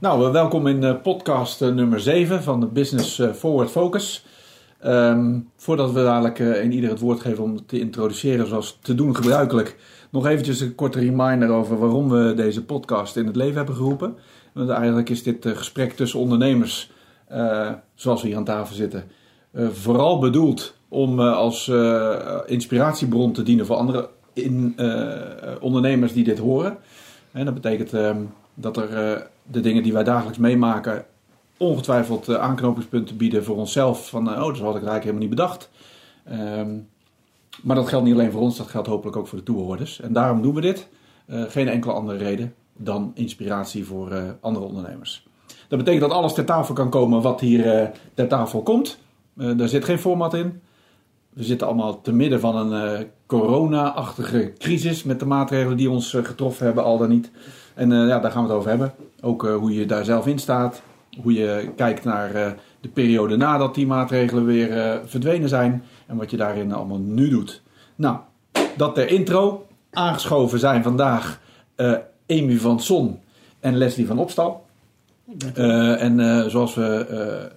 Nou, welkom in podcast nummer 7 van de Business Forward Focus. Um, voordat we dadelijk in ieder het woord geven om te introduceren zoals te doen gebruikelijk, nog eventjes een korte reminder over waarom we deze podcast in het leven hebben geroepen. Want eigenlijk is dit gesprek tussen ondernemers, zoals we hier aan tafel zitten, vooral bedoeld om als inspiratiebron te dienen voor andere in, ondernemers die dit horen. En dat betekent ehm, dat er uh, de dingen die wij dagelijks meemaken ongetwijfeld uh, aanknopingspunten bieden voor onszelf. Van, uh, oh, dat had ik eigenlijk helemaal niet bedacht. Um, maar dat geldt niet alleen voor ons, dat geldt hopelijk ook voor de toehoorders. En daarom doen we dit. geen enkele andere reden dan inspiratie voor andere ondernemers. Dat betekent dat alles ter tafel kan komen wat hier ter tafel komt. daar zit geen format in. We zitten allemaal te midden van een corona-achtige crisis met de maatregelen die ons getroffen hebben, al dan niet. En uh, ja, daar gaan we het over hebben. Ook uh, hoe je daar zelf in staat. Hoe je kijkt naar uh, de periode nadat die maatregelen weer verdwenen zijn. En wat je daarin allemaal nu doet. Nou, dat ter intro. Aangeschoven zijn vandaag Amy van Son en Leslie van Opstal. en zoals we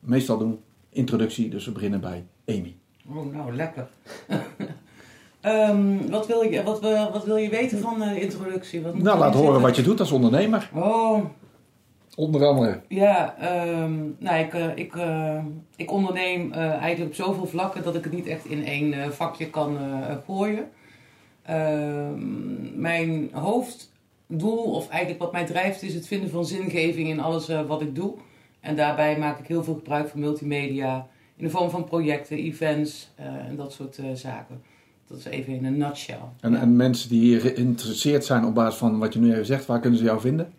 meestal doen, introductie. Dus we beginnen bij Amy. Oh, nou, lekker. Um, wat, wil je, wat, wat wil je weten van de introductie? Wat nou, laat horen wat je doet als ondernemer. Oh. Onder andere. Ja, um, nou, ik, uh, ik, uh, ik onderneem uh, eigenlijk op zoveel vlakken dat ik het niet echt in één vakje kan gooien. Ehm, mijn hoofddoel, of eigenlijk wat mij drijft, is het vinden van zingeving in alles wat ik doe. En daarbij maak ik heel veel gebruik van multimedia in de vorm van projecten, events en dat soort zaken. Dat is even in een nutshell. En, en mensen die geïnteresseerd zijn op basis van wat je nu even zegt, waar kunnen ze jou vinden?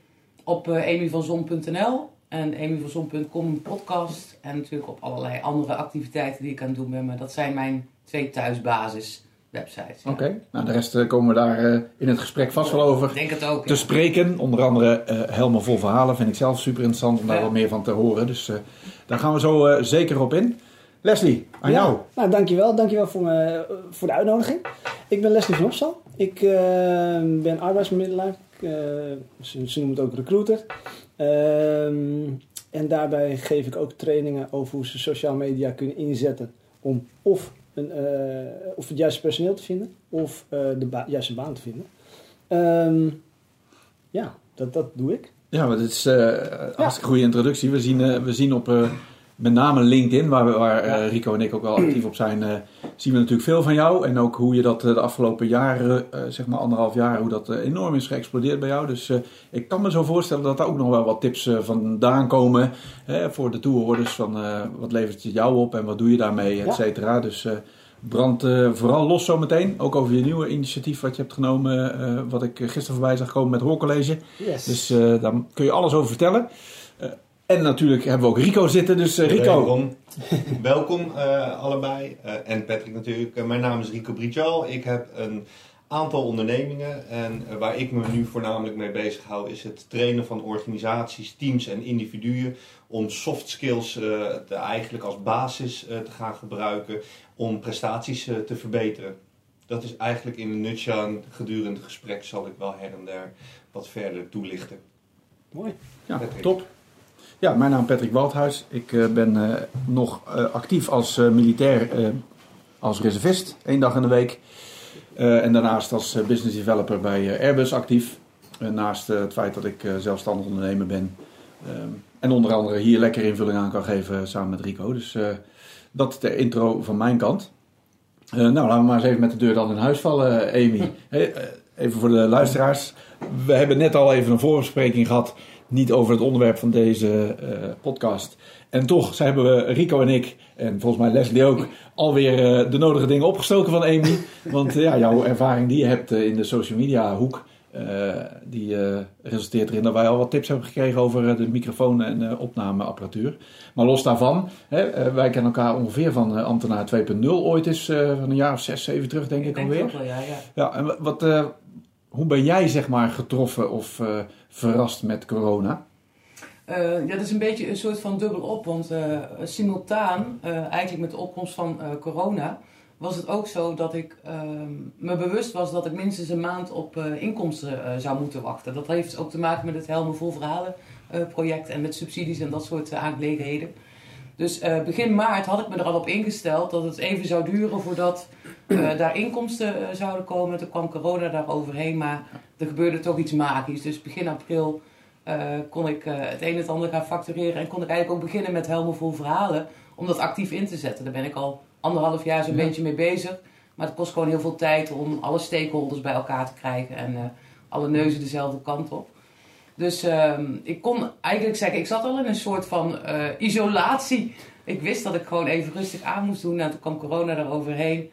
Op uh, amyvanzon.nl en amyvanzon.com podcast. En natuurlijk op allerlei andere activiteiten die ik aan het doen ben. Maar dat zijn mijn twee thuisbasis websites. Oké, nou de rest uh, komen we daar uh, in het gesprek vast wel over denk het ook, te spreken. Onder andere uh, helemaal vol verhalen vind ik zelf super interessant om daar wat meer van te horen. Dus daar gaan we zo zeker op in. Leslie, aan jou. Nou, dankjewel. Dankjewel voor, me, voor de uitnodiging. Ik ben Leslie van. Ik uh, ben arbeidsbemiddelaar. Uh, ze, ze, noemen het ook recruiter. Uh, en daarbij geef ik ook trainingen over hoe ze sociale media kunnen inzetten om of, een, of het juiste personeel te vinden of de ba juiste baan te vinden. Um, ja, dat, dat doe ik. Ja, maar dit is een ja. hartstikke goede introductie. We zien, we zien op met name LinkedIn, waar, waar uh, Rico en ik ook wel actief op zijn, uh, zien we natuurlijk veel van jou. En ook hoe je dat uh, de afgelopen jaren, zeg maar anderhalf jaar, hoe dat enorm is geëxplodeerd bij jou. Dus ik kan me zo voorstellen dat daar ook nog wel wat tips vandaan komen hè, voor de toehoorders. Van wat levert het jou op en wat doe je daarmee, et cetera. Dus brand vooral los zometeen. Ook over je nieuwe initiatief wat je hebt genomen, wat ik gisteren voorbij zag komen met Hoorcollege. Yes. Dus daar kun je alles over vertellen. En natuurlijk hebben we ook Rico zitten, dus uh, Rico. Welkom, Welkom uh, allebei. Uh, en Patrick natuurlijk. mijn naam is Rico Brijal. Ik heb een aantal ondernemingen. En waar ik me nu voornamelijk mee bezig hou, is het trainen van organisaties, teams en individuen. Om soft skills te, eigenlijk als basis te gaan gebruiken om prestaties te verbeteren. Dat is eigenlijk in een nutshell. Gedurende het gesprek zal ik wel her en der wat verder toelichten. Mooi. Ja, Patrick. top. Ja, mijn naam is Patrick Waldhuis. Ik uh, ben uh, nog uh, actief als militair, als reservist, één dag in de week. en daarnaast als business developer bij Airbus actief. naast het feit dat ik zelfstandig ondernemer ben. en onder andere hier lekker invulling aan kan geven samen met Rico. Dus dat de intro van mijn kant. nou, laten we maar eens even met de deur dan in huis vallen, Amy. even voor de luisteraars. We hebben net al even een voorbespreking gehad niet over het onderwerp van deze uh, podcast. En toch hebben we, Rico en ik, en volgens mij Leslie ook, alweer uh, de nodige dingen opgestoken van Amy. Want uh, ja, jouw ervaring die je hebt in de social media hoek, die resulteert erin dat wij al wat tips hebben gekregen over de microfoon en opnameapparatuur. Maar los daarvan, hè, wij kennen elkaar ongeveer van ambtenaar 2.0 ooit is, van een jaar of zes, zeven terug denk ik, ik alweer. Wel, ja, ja. ja, en wat, hoe ben jij zeg maar getroffen of verrast met corona? Uh, ja, dat is een beetje een soort van dubbel op. Want uh, simultaan, eigenlijk met de opkomst van corona, was het ook zo dat ik ehm, me bewust was dat ik minstens een maand op inkomsten zou moeten wachten. Dat heeft ook te maken met het helmen vol verhalen eh, project en met subsidies en dat soort aangelegenheden. Dus begin maart had ik me er al op ingesteld dat het even zou duren voordat daar inkomsten zouden komen. Toen kwam corona daar overheen, maar er gebeurde toch iets magisch. Dus begin april kon ik het een en het ander gaan factureren en kon ik eigenlijk ook beginnen met helemaal vol verhalen om dat actief in te zetten. Daar ben ik al anderhalf jaar zo'n beetje mee bezig. Maar het kost gewoon heel veel tijd om alle stakeholders bij elkaar te krijgen en alle neuzen dezelfde kant op. Dus uh, ik kon eigenlijk zeggen, ik zat al in een soort van uh, isolatie. Ik wist dat ik gewoon even rustig aan moest doen. En toen kwam corona eroverheen.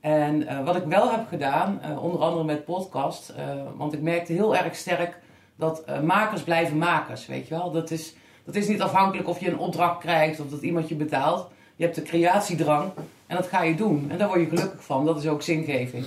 En uh, wat ik wel heb gedaan, onder andere met podcast, want ik merkte heel erg sterk dat makers blijven makers, weet je wel. Dat is, dat is niet afhankelijk of je een opdracht krijgt of dat iemand je betaalt. Je hebt de creatiedrang en dat ga je doen. En daar word je gelukkig van. Dat is ook zingeving.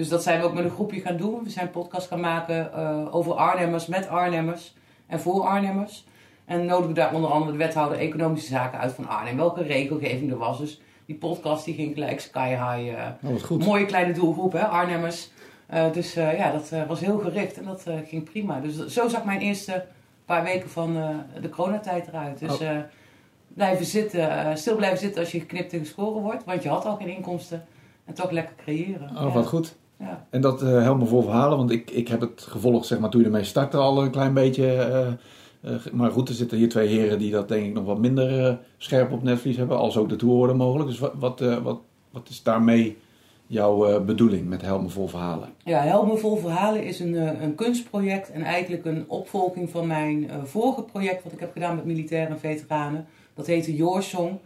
Dus dat zijn we ook met een groepje gaan doen. We zijn podcast gaan maken uh, over Arnhemmers, met Arnhemmers en voor Arnhemmers. En nodigen daar onder andere de wethouder economische zaken uit van Arnhem. Welke regelgeving er was. Dus die podcast die ging gelijk sky high. Uh, oh, goed. Mooie kleine doelgroep, hè, Arnhemmers. Uh, dus ja, dat was heel gericht en dat ging prima. Dus zo zag mijn eerste paar weken van de coronatijd eruit. Dus oh blijven zitten, eh, stil blijven zitten als je geknipt en geschoren wordt. Want je had al geen inkomsten. En toch lekker creëren. Oh, wat goed. Ja. En dat uh, vol verhalen, want ik, ik heb het gevolgd zeg maar, toen je ermee startte al een klein beetje. Uh, maar goed, er zitten hier twee heren die dat denk ik nog wat minder scherp op netvlies hebben, als ook de toehoorder mogelijk. Dus wat, wat, wat, wat is daarmee jouw bedoeling met Helmen Vol Verhalen? Ja, Helmen Vol Verhalen is een, een kunstproject en eigenlijk een opvolging van mijn vorige project wat ik heb gedaan met militairen en veteranen. Dat heette Your Song.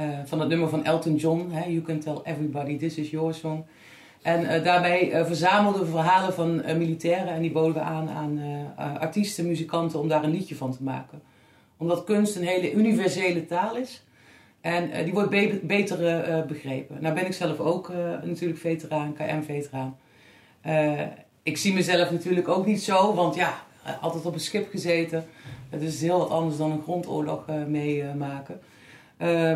Uh, van het nummer van Elton John. Hè? You can tell everybody this is your song. En uh, daarbij uh, verzamelden we verhalen van militairen en die boden we aan aan artiesten, muzikanten om daar een liedje van te maken. Omdat kunst een hele universele taal is en die wordt be beter begrepen. Nou ben ik zelf ook natuurlijk veteraan, KM-veteraan. ik zie mezelf natuurlijk ook niet zo, want ja, altijd op een schip gezeten. Het is heel anders dan een grondoorlog meemaken.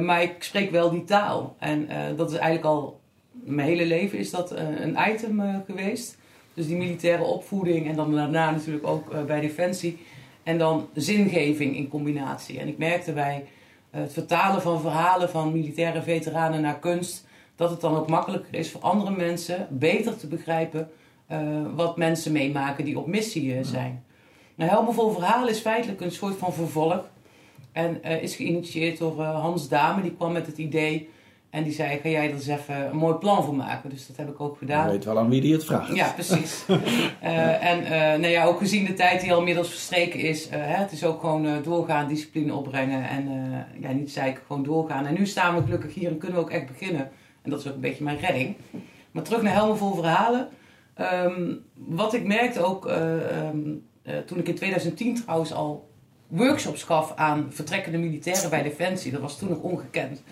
Maar ik spreek wel die taal. En dat is eigenlijk al mijn hele leven is dat een item geweest. Dus die militaire opvoeding en dan daarna natuurlijk ook bij Defensie. En dan zingeving in combinatie. En ik merkte bij het vertalen van verhalen van militaire veteranen naar kunst... dat het dan ook makkelijker is voor andere mensen beter te begrijpen... wat mensen meemaken die op missie zijn. Nou, Helmenvol Verhaal is feitelijk een soort van vervolg. En is geïnitieerd door Hans Dame. Die kwam met het idee. En die zei, ga jij er eens even een mooi plan voor maken. Dus dat heb ik ook gedaan. Je weet wel aan wie die het vraagt. Ja, precies. uh, en nou ja, ook gezien de tijd die al inmiddels verstreken is. Hè, het is ook gewoon doorgaan, discipline opbrengen. En ja, niet zeiken, gewoon doorgaan. En nu staan we gelukkig hier en kunnen we ook echt beginnen. En dat is ook een beetje mijn redding. Maar terug naar Helmenvol Verhalen. Um, wat ik merkte ook... Um, uh, toen ik in 2010 trouwens al workshops gaf aan vertrekkende militairen bij Defensie. Dat was toen nog ongekend.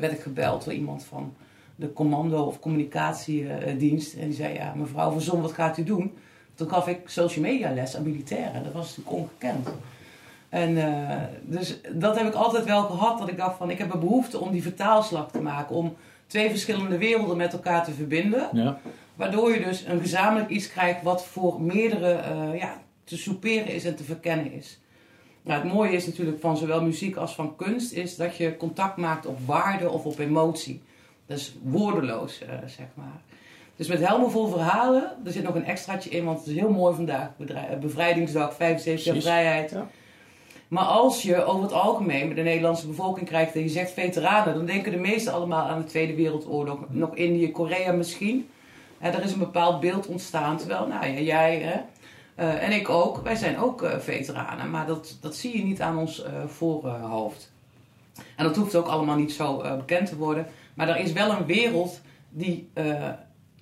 Toen werd ik gebeld door iemand van de commando- of communicatiedienst. En die zei, ja, mevrouw Van Zon, wat gaat u doen? Toen gaf ik social media les aan militairen. Dat was natuurlijk ongekend. En uh, dus dat heb ik altijd wel gehad. Dat ik dacht van, ik heb een behoefte om die vertaalslag te maken. Om twee verschillende werelden met elkaar te verbinden. Ja. Waardoor je dus een gezamenlijk iets krijgt wat voor meerdere uh, ja, te soeperen is en te verkennen is. Nou, het mooie is natuurlijk van zowel muziek als van kunst is dat je contact maakt op waarde of op emotie. Dat is woordeloos, uh, zeg maar. Dus met helemaal vol verhalen, er zit nog een extraatje in, want het is heel mooi vandaag, bevrijdingsdag, 75 jaar vrijheid. Ja. Maar als je over het algemeen met de Nederlandse bevolking krijgt en je zegt veteranen, dan denken de meesten allemaal aan de Tweede Wereldoorlog. Nog Indië, Korea misschien. En er is een bepaald beeld ontstaan, terwijl, nou ja, jij, hè, uh, en ik ook. Wij zijn ook uh, veteranen, maar dat, dat zie je niet aan ons uh, voorhoofd. En dat hoeft ook allemaal niet zo bekend te worden. Maar er is wel een wereld die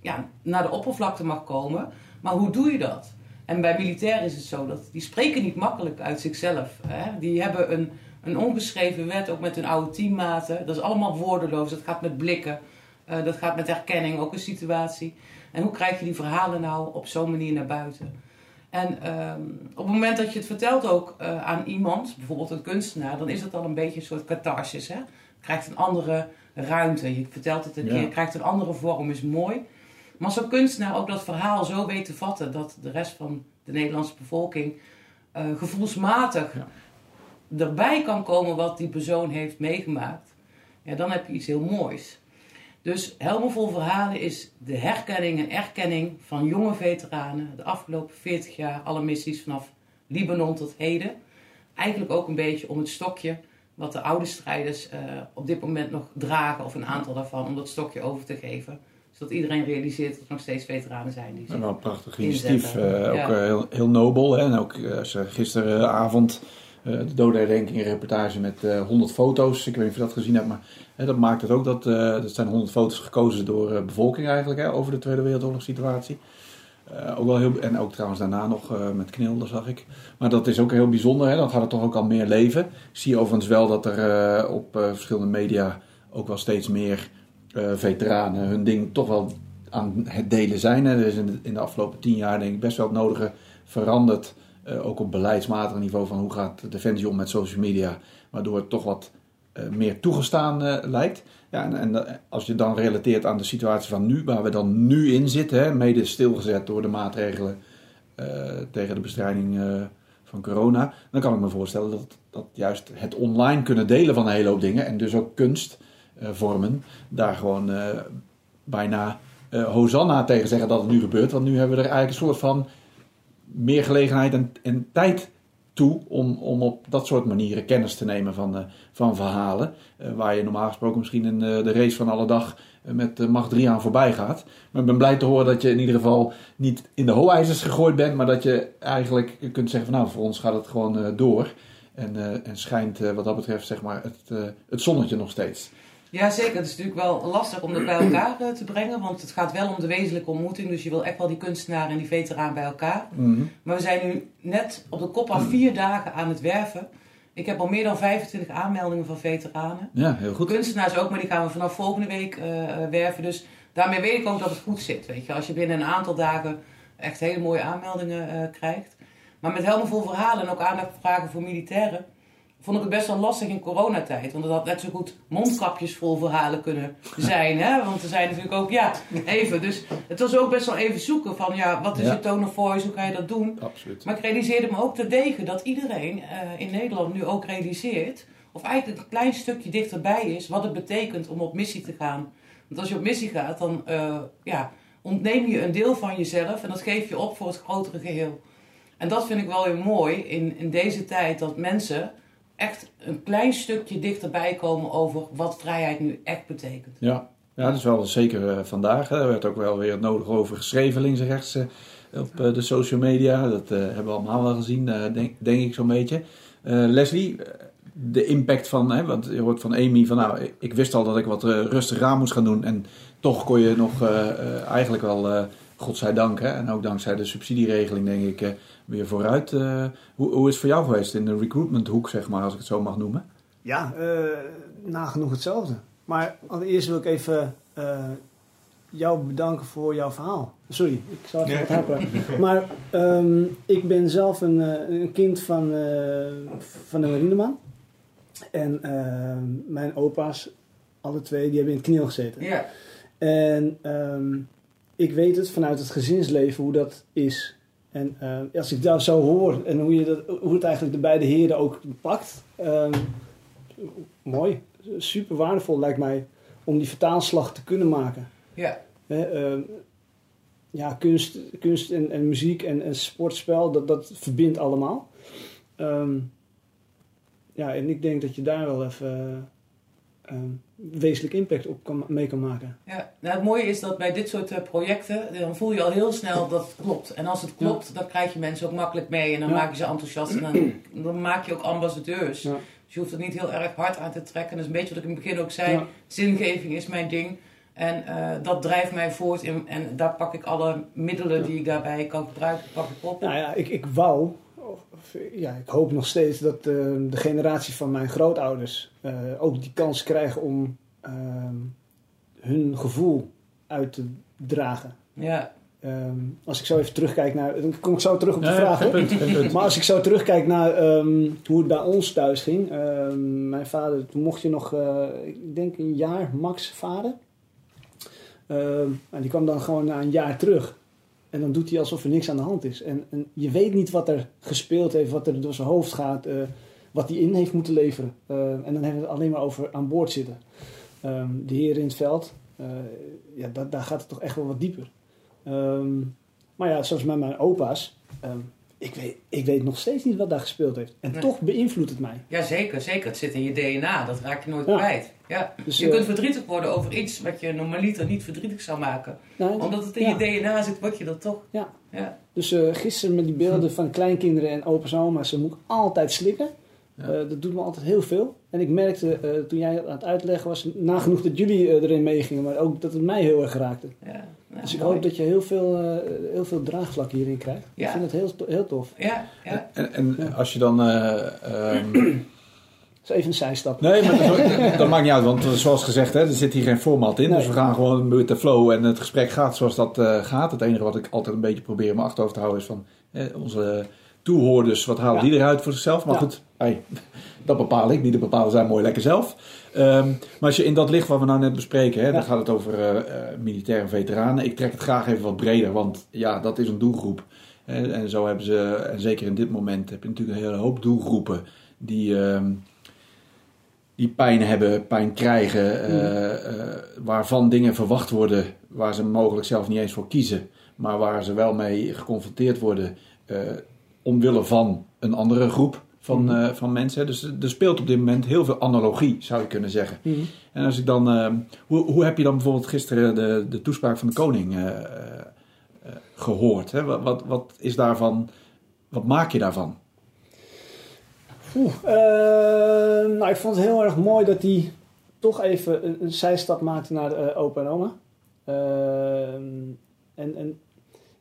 ja, naar de oppervlakte mag komen. Maar hoe doe je dat? En bij militairen is het zo dat die spreken niet makkelijk uit zichzelf. Hè? Die hebben een, een ongeschreven wet, ook met hun oude teammaten. Dat is allemaal woordeloos. Dat gaat met blikken. dat gaat met herkenning, ook een situatie. En hoe krijg je die verhalen nou op zo'n manier naar buiten? En um, op het moment dat je het vertelt ook uh, aan iemand, bijvoorbeeld een kunstenaar, dan is het al een beetje een soort catharsis. Hè? Je krijgt een andere ruimte. Je vertelt het een ja. keer, krijgt een andere vorm, is mooi. Maar als zo'n kunstenaar ook dat verhaal zo weet te vatten dat de rest van de Nederlandse bevolking uh, gevoelsmatig erbij kan komen wat die persoon heeft meegemaakt, ja, dan heb je iets heel moois. Dus Helmen vol verhalen is de herkenning en erkenning van jonge veteranen de afgelopen 40 jaar, alle missies vanaf Libanon tot heden. Eigenlijk ook een beetje om het stokje wat de oude strijders uh, op dit moment nog dragen, of een aantal daarvan, om dat stokje over te geven. Zodat iedereen realiseert dat er nog steeds veteranen zijn. Die en wel een prachtig initiatief, uh, ook ja. heel, heel nobel. Hè? En ook als je gisteravond de dodenherdenking reportage met 100 foto's, ik weet niet of je dat gezien hebt, maar dat maakt het ook dat, dat zijn 100 foto's gekozen door de bevolking eigenlijk, hè, over de Tweede Wereldoorlog situatie. Uh, ook wel heel, en ook trouwens daarna nog met Knil, dat zag ik. Maar dat is ook heel bijzonder, hè? dan gaat het toch ook al meer leven. Ik zie overigens wel dat er op verschillende media ook wel steeds meer veteranen hun ding toch wel aan het delen zijn. Er is in de, in de, afgelopen tien jaar denk ik best wel het nodige veranderd. ook op beleidsmatig niveau van hoe gaat Defensie om met social media. Waardoor het toch wat meer toegestaan lijkt. Ja, en, en, als je dan relateert aan de situatie van nu, waar we dan nu in zitten, hè, mede stilgezet door de maatregelen tegen de bestrijding van corona, dan kan ik me voorstellen dat, dat juist het online kunnen delen van een hele hoop dingen en dus ook kunstvormen, daar gewoon bijna Hosanna tegen zeggen dat het nu gebeurt. Want nu hebben we er eigenlijk een soort van meer gelegenheid en, en tijd toe om, om op dat soort manieren kennis te nemen van, uh, van verhalen. Uh, waar je normaal gesproken misschien in uh, de race van alle dag met macht 3 aan voorbij gaat. Maar ik ben blij te horen dat je in ieder geval niet in de hooijzers gegooid bent, maar dat je eigenlijk kunt zeggen van nou, voor ons gaat het gewoon door. En, en schijnt wat dat betreft zeg maar het, het zonnetje nog steeds. Ja, zeker. Het is natuurlijk wel lastig om dat bij elkaar uh, te brengen, want het gaat wel om de wezenlijke ontmoeting. Dus je wil echt wel die kunstenaar en die veteraan bij elkaar. Mm -hmm. Maar we zijn nu net op de kop af vier dagen aan het werven. Ik heb al meer dan 25 aanmeldingen van veteranen. Ja, heel goed. Kunstenaars ook, maar die gaan we vanaf volgende week uh, werven. Dus daarmee weet ik ook dat het goed zit. Weet je. Als je binnen een aantal dagen echt hele mooie aanmeldingen uh, krijgt. Maar met helemaal vol verhalen en ook aandacht vragen voor militairen vond ik het best wel lastig in coronatijd. Want het had net zo goed mondkapjes vol verhalen kunnen zijn. Hè? Want er zijn natuurlijk ook, ja, even. Dus het was ook best wel even zoeken van, ja, wat is Ja. je tone of voice? Hoe kan je dat doen? Absoluut. Maar ik realiseerde me ook te degen dat iedereen eh, in Nederland nu ook realiseert... of eigenlijk een klein stukje dichterbij is wat het betekent om op missie te gaan. Want als je op missie gaat, dan eh, ja, ontneem je een deel van jezelf... en dat geef je op voor het grotere geheel. En dat vind ik wel weer mooi in, in deze tijd, dat mensen echt een klein stukje dichterbij komen over wat vrijheid nu echt betekent. Ja, ja dat is wel zeker uh, vandaag. Er werd ook wel weer nodig over geschreven links en rechts uh, op uh, de social media. Dat hebben we allemaal wel gezien, denk, denk, ik zo'n beetje. Leslie, de impact van, hè, want je hoort van Amy van nou, ik wist al dat ik wat rustig aan moest gaan doen. En toch kon je nog eigenlijk wel, godzijdank, hè, en ook dankzij de subsidieregeling denk ik weer vooruit. Uh, hoe, hoe is het voor jou geweest in de recruitmenthoek, zeg maar, als ik het zo mag noemen? Ja, uh, nagenoeg hetzelfde. Maar allereerst wil ik even uh, jou bedanken voor jouw verhaal. Sorry, ik zal even wat helpen. Maar um, ik ben zelf een, een kind van, van de marineman. En ehm, mijn opa's, alle twee, die hebben in het kniel gezeten. Ja. En um, ik weet het vanuit het gezinsleven hoe dat is. En uh, als ik dat zo hoor en hoe, je dat, hoe het eigenlijk de beide heren ook pakt, um, mooi, super waardevol lijkt mij om die vertaalslag te kunnen maken. Ja. Uh, ja, kunst, kunst en, en muziek en, en sportspel, dat, dat verbindt allemaal. Um, ja, en ik denk dat je daar wel even uh, wezenlijk impact op kan, mee kan maken. Ja, nou het mooie is dat bij dit soort uh, projecten, dan voel je al heel snel dat het klopt. En als het klopt, dan krijg je mensen ook makkelijk mee en dan maak je ze enthousiast en dan, dan maak je ook ambassadeurs. Dus je hoeft het niet heel erg hard aan te trekken. Dat is een beetje wat ik in het begin ook zei, zingeving is mijn ding. En uh, dat drijft mij voort in, en daar pak ik alle middelen die ik daarbij kan gebruiken, pak ik op. Nou ja, ik, ik wou, of, ja, ik hoop nog steeds dat uh, de generatie van mijn grootouders uh, ook die kans krijgen om uh, hun gevoel uit te dragen. Ja. Um, als ik zo even terugkijk naar. Dan kom ik zo terug op de vraag. punt, punt. Maar als ik zo terugkijk naar um, hoe het bij ons thuis ging. Um, mijn vader, toen mocht je nog, uh, ik denk een jaar max varen. en die kwam dan gewoon na een jaar terug. En dan doet hij alsof er niks aan de hand is. En, en je weet niet wat er gespeeld heeft, wat er door zijn hoofd gaat. Uh, wat hij in heeft moeten leveren. Eh, en dan hebben we het alleen maar over aan boord zitten. Ehm, de heren in het veld, eh, ja, da- daar gaat het toch echt wel wat dieper. Ehm, maar ja, zoals met mijn opa's, ehm, ik, weet, ik weet nog steeds niet wat daar gespeeld heeft. En Nee. toch beïnvloedt het mij. Ja, zeker, zeker. Het zit in je DNA, dat raak je nooit Ja. kwijt. Ja. Dus, je eh, kunt verdrietig worden over iets wat je normaliter niet verdrietig zou maken. nou, Omdat het in ja. je DNA zit, word je dat toch. Ja. ja. Dus eh, gisteren met die beelden van kleinkinderen en opa's en oma's, ze moet ik altijd slikken. Ja. Eh, dat doet me altijd heel veel. En ik merkte eh, toen jij aan het uitleggen was, nagenoeg dat jullie eh, erin meegingen, maar ook dat het mij heel erg raakte. ja. Nou, dus ik mooi. hoop dat je heel veel, eh, heel veel draagvlak hierin krijgt. Ik vind het heel, heel tof. Ja, ja. En, en als je dan... eh, ehm, Dus even een zijstap. Nee, maar dat, dat maakt niet uit, want eh, zoals gezegd, hè, er zit hier geen format in. Nee. Dus we gaan gewoon met de flow en het gesprek gaat zoals dat eh, gaat. Het enige wat ik altijd een beetje probeer in mijn achterhoofd te houden is van eh, onze toehoorders, wat halen Ja. die eruit voor zichzelf? Maar Ja. goed, hey, dat bepaal ik, niet dat bepalen zij mooi lekker zelf. Ehm, maar als je in dat licht wat we nou net bespreken, hè, dan gaat het over eh, militaire veteranen. Ik trek het graag even wat breder, want ja, dat is een doelgroep. Hè, en zo hebben ze, en zeker in dit moment, heb je natuurlijk een hele hoop doelgroepen die... ehm, die pijn hebben, pijn krijgen, eh, eh, waarvan dingen verwacht worden waar ze mogelijk zelf niet eens voor kiezen, maar waar ze wel mee geconfronteerd worden omwille van een andere groep van, Mhm. eh, van mensen. Dus er speelt op dit moment heel veel analogie, zou je kunnen zeggen. Mhm. En als ik dan, eh, hoe, hoe heb je dan bijvoorbeeld gisteren de, de toespraak van de koning eh, eh, eh, gehoord? Hè? Wat, wat, wat is daarvan, wat maak je daarvan? Oeh, eh, nou, ik vond het heel erg mooi dat hij toch even een, een zijstap maakte naar opa en oma. En, en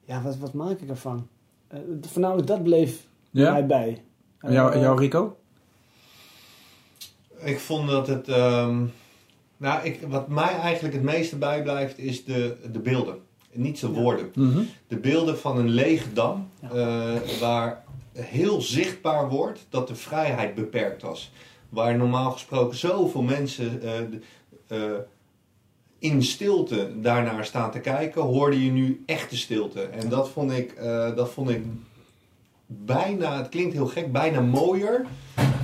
ja, wat, wat maak ik ervan? Voornamelijk dat bleef Ja? mij bij. En jou, Eh, jou Rico? Ik vond dat het. ehm, nou, ik, wat mij eigenlijk het meeste bijblijft is de, de beelden. Niet de Ja. woorden. Mhm. De beelden van een lege dam. Ja. eh, waar heel zichtbaar wordt dat de vrijheid beperkt was. Waar normaal gesproken zoveel mensen eh, eh, in stilte daarnaar staan te kijken, hoorde je nu echte stilte. En dat vond ik, eh, dat vond ik bijna, het klinkt heel gek, bijna mooier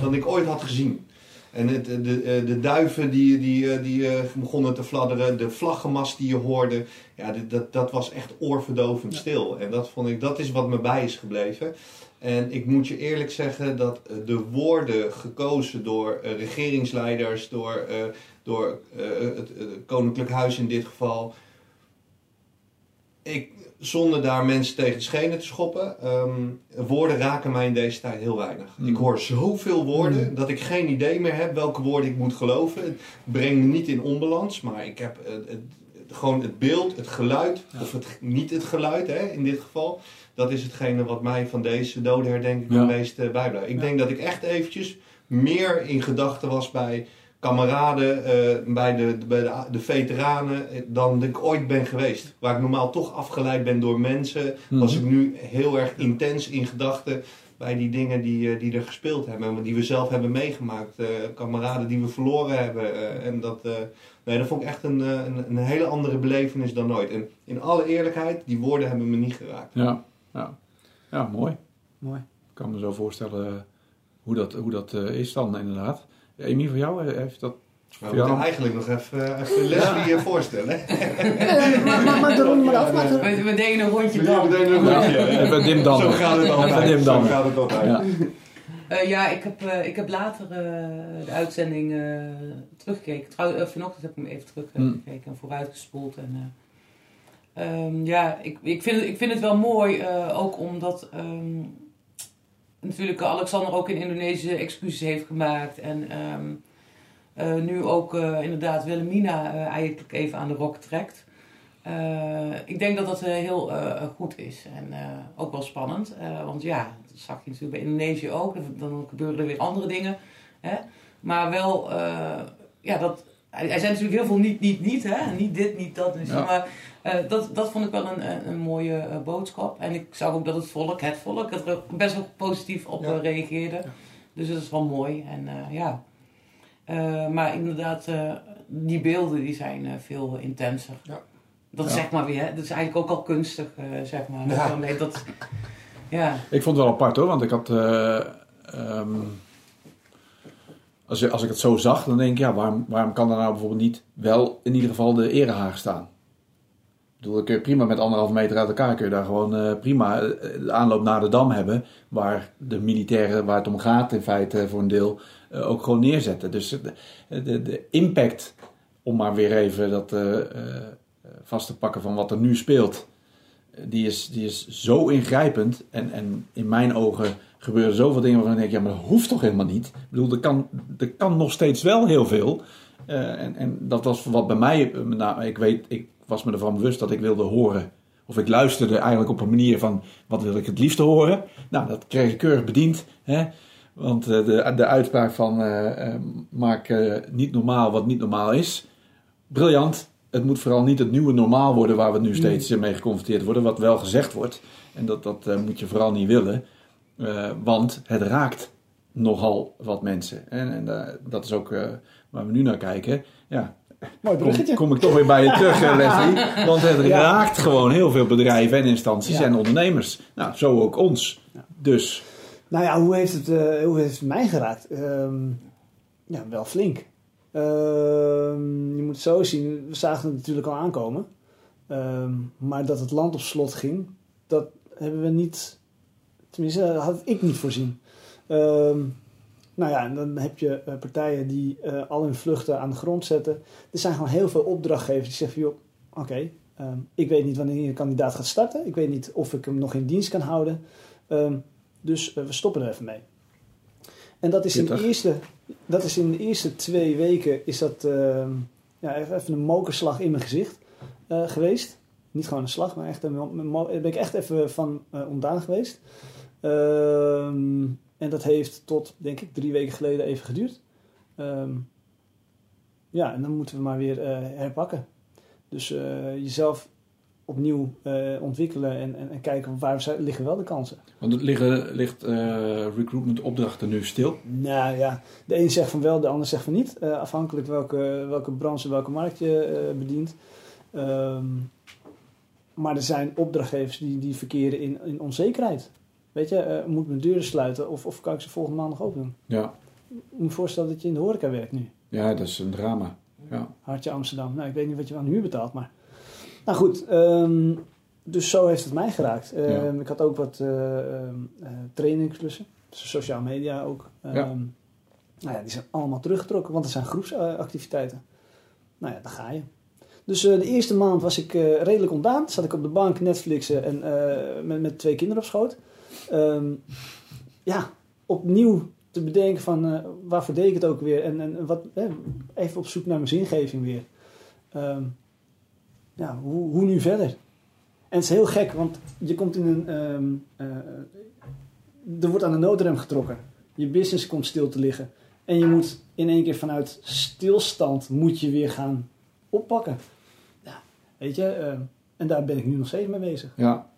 dan ik ooit had gezien. En het, de, de, de duiven die, die, eh, die eh, begonnen te fladderen, de vlaggenmast die je hoorde, ja, dat, dat was echt oorverdovend Ja. stil. En dat, vond ik, dat is wat me bij is gebleven. En ik moet je eerlijk zeggen dat eh, de woorden gekozen door eh, regeringsleiders, door, eh, door eh, het Koninklijk Huis in dit geval, ik, zonder daar mensen tegen de schenen te schoppen, ehm, woorden raken mij in deze tijd heel weinig. Mm. Ik hoor zoveel woorden Mm. dat ik geen idee meer heb welke woorden ik moet geloven. Het brengt me niet in onbalans, maar ik heb het, het- gewoon het beeld, het geluid, Ja. of het, niet het geluid hè, in dit geval. Dat is hetgene wat mij van deze dodenherdenking Ja. het meest bijblijft. Ik Ja. denk dat ik echt eventjes meer in gedachten was bij kameraden, eh, bij, de, bij de, de veteranen, eh, dan dat ik ooit ben geweest. Waar ik normaal toch afgeleid ben door mensen, was ik Mhm. nu heel erg intens in gedachten bij die dingen die, eh, die er gespeeld hebben. En die we zelf hebben meegemaakt. eh, kameraden die we verloren hebben. eh, en dat, eh, nee, dat vond ik echt een, een, een hele andere belevenis dan nooit. En in alle eerlijkheid, die woorden hebben me niet geraakt. Ja, ja. ja mooi. Mooi. Ik kan me zo voorstellen hoe dat, hoe dat eh, is dan inderdaad. Amy, voor jou eh, heeft dat... Maar we moeten eigenlijk nog even, even Leslie eh, voorstellen. Eh, maar, maar, maar af. We, we deden een rondje We dan. deden een rondje, hè? even dim dan. Zo gaat het altijd. Even dim dan. Zo gaat het altijd. Ja. Eh, ja, ik heb, eh, ik heb later eh, de uitzending eh, teruggekeken. Trouwens, eh, vanochtend heb ik hem even teruggekeken en vooruitgespoeld. En, eh, ehm, ja, ik, ik, vind het, ik vind het wel mooi, eh, ook omdat ehm, natuurlijk Alexander ook in Indonesië excuses heeft gemaakt. En ehm, eh, nu ook eh, inderdaad Wilhelmina eh, eigenlijk even aan de rok trekt. Ik denk dat dat heel goed is en ook wel spannend. Want ja, dat zag je natuurlijk bij Indonesië ook. Dan- gebeuren er weer andere dingen. Hè? Maar wel, ja, dat, er zijn natuurlijk heel veel niet, niet, niet. Hè? Niet dit, niet dat. Dus, Ja. Maar eh, dat, dat vond ik wel een, een, een mooie eh, boodschap. En ik zag ook dat het volk, het volk, er best wel positief op Ja. eh, reageerde. Dus dat is wel mooi. En eh, ja. Eh, maar inderdaad, eh, die beelden die zijn eh, veel intenser. Ja. Dat is zeg maar weer, hè, dat is eigenlijk ook al kunstig, eh, zeg maar. Ja. Zo, nee, dat, ja. Ik vond het wel apart hoor, want ik had... eh, ehm, als, als ik het zo zag, dan denk ik, ja, waarom, waarom kan er nou bijvoorbeeld niet wel in ieder geval de erehaag staan? Ik bedoel, kun je prima met anderhalf meter uit elkaar, kun je daar gewoon eh, prima eh, de aanloop naar de dam hebben, waar de militairen, waar het om gaat in feite voor een deel, eh, ook gewoon neerzetten. Dus de, de, de impact, om maar weer even dat vast te pakken van wat er nu speelt, die is, die is zo ingrijpend. En, en in mijn ogen gebeuren zoveel dingen waarvan ik denk, ja, maar dat hoeft toch helemaal niet. Ik bedoel, er kan, er kan nog steeds wel heel veel. Eh, en, en dat was wat bij mij, nou, ik weet, ik was me ervan bewust dat ik wilde horen. Of ik luisterde eigenlijk op een manier van, wat wil ik het liefst horen? Nou, dat kreeg ik keurig bediend. Hè? Want eh, de, de uitspraak van, eh, maak niet normaal wat niet normaal is. Briljant. Het moet vooral niet het nieuwe normaal worden waar we nu steeds eh, mee geconfronteerd worden, wat wel gezegd wordt. En dat, dat moet je vooral niet willen, Eh, want het raakt nogal wat mensen. En, en eh, dat is ook eh, waar we nu naar kijken. Ja, Mooi kom, bruggetje. kom ik toch weer bij je terug, Leslie. Want het Ja. raakt gewoon heel veel bedrijven en instanties Ja. en ondernemers. Nou, zo ook ons. Dus, Nou ja, hoe heeft het, hoe heeft het mij geraakt? Ehm, ja, wel flink. Ehm, je moet het zo zien, we zagen het natuurlijk al aankomen. Ehm, maar dat het land op slot ging, dat hebben we niet, tenminste, dat had ik niet voorzien. Ehm, nou ja, en dan heb je eh, partijen die eh, al hun vluchten aan de grond zetten. Er zijn gewoon heel veel opdrachtgevers die zeggen: joh, oké, ehm, ik weet niet wanneer een kandidaat gaat starten. Ik weet niet of ik hem nog in dienst kan houden. Ehm, dus eh, we stoppen er even mee. En dat is, in de eerste, dat is in de eerste twee weken is dat ja, even even een mokerslag in mijn gezicht geweest. Niet gewoon een slag, maar echt een, ben ik echt even van ontdaan geweest. Ehm, en dat heeft tot, denk ik, drie weken geleden even geduurd. Ehm, ja, en dan moeten we maar weer eh, herpakken. Dus eh, jezelf opnieuw eh, ontwikkelen en, en, en kijken waar zijn- liggen wel de kansen. want het liggen, ligt recruitment opdrachten nu stil. Nou ja, de een zegt van wel, de ander zegt van niet. Afhankelijk welke, welke branche, welke markt je bedient. Ehm, maar er zijn opdrachtgevers die, die verkeren in, in onzekerheid. Weet je, eh, moet mijn deuren sluiten of, of kan ik ze volgende maand nog open doen? Ja. Moet je voorstellen dat je in de horeca werkt nu. ja, dat is een drama. Ja. Hartje Amsterdam. Nou, ik weet niet wat je aan huur betaalt, maar... Nou goed, ehm, dus zo heeft het mij geraakt. Ehm, Ja. Ik had ook wat eh ehm, eh, trainingsklussen. Dus sociaal media ook. Ja. Nou ja, die zijn allemaal teruggetrokken, want er zijn groepsactiviteiten. nou ja, daar ga je. Dus de eerste maand was ik redelijk ontdaan. Zat ik op de bank Netflixen en met, met twee kinderen op schoot. Ehm, ja, opnieuw te bedenken van eh, waarvoor deed ik het ook weer. En, en wat, even op zoek naar mijn zingeving weer. Ehm, ja, hoe, hoe nu verder? En het is heel gek, want je komt in een... ehm, eh, er wordt aan de noodrem getrokken. Je business komt stil te liggen. En je moet in één keer vanuit stilstand moet je weer gaan oppakken. Ja, weet je, en daar ben ik nu nog steeds mee bezig. Ja.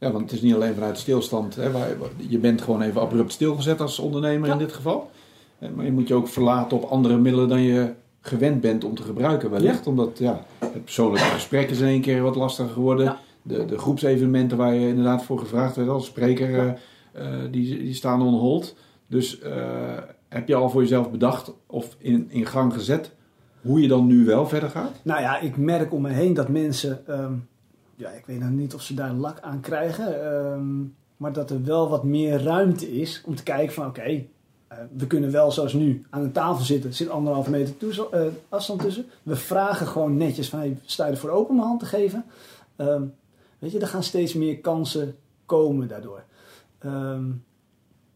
Ja, want het is niet alleen vanuit stilstand. Hè, waar, je bent gewoon even abrupt stilgezet als ondernemer Ja. in dit geval. Eh, Maar je moet je ook verlaten op andere middelen dan je gewend bent om te gebruiken wellicht. Omdat ja, het persoonlijke gesprek is in één keer wat lastiger geworden. Ja. De, de groepsevenementen waar je inderdaad voor gevraagd werd als spreker, eh, die, die staan on hold. Dus heb je al voor jezelf bedacht of in, in gang gezet hoe je dan nu wel verder gaat? Nou ja, ik merk om me heen dat mensen, ehm, ja, ik weet nou niet of ze daar lak aan krijgen, ehm, maar dat er wel wat meer ruimte is om te kijken van oké, eh, we kunnen wel zoals nu aan een tafel zitten, er zit anderhalf meter eh, afstand tussen. We vragen gewoon netjes van hey, sta je ervoor open een hand te geven? Ehm, weet je, er gaan steeds meer kansen komen daardoor. Ehm,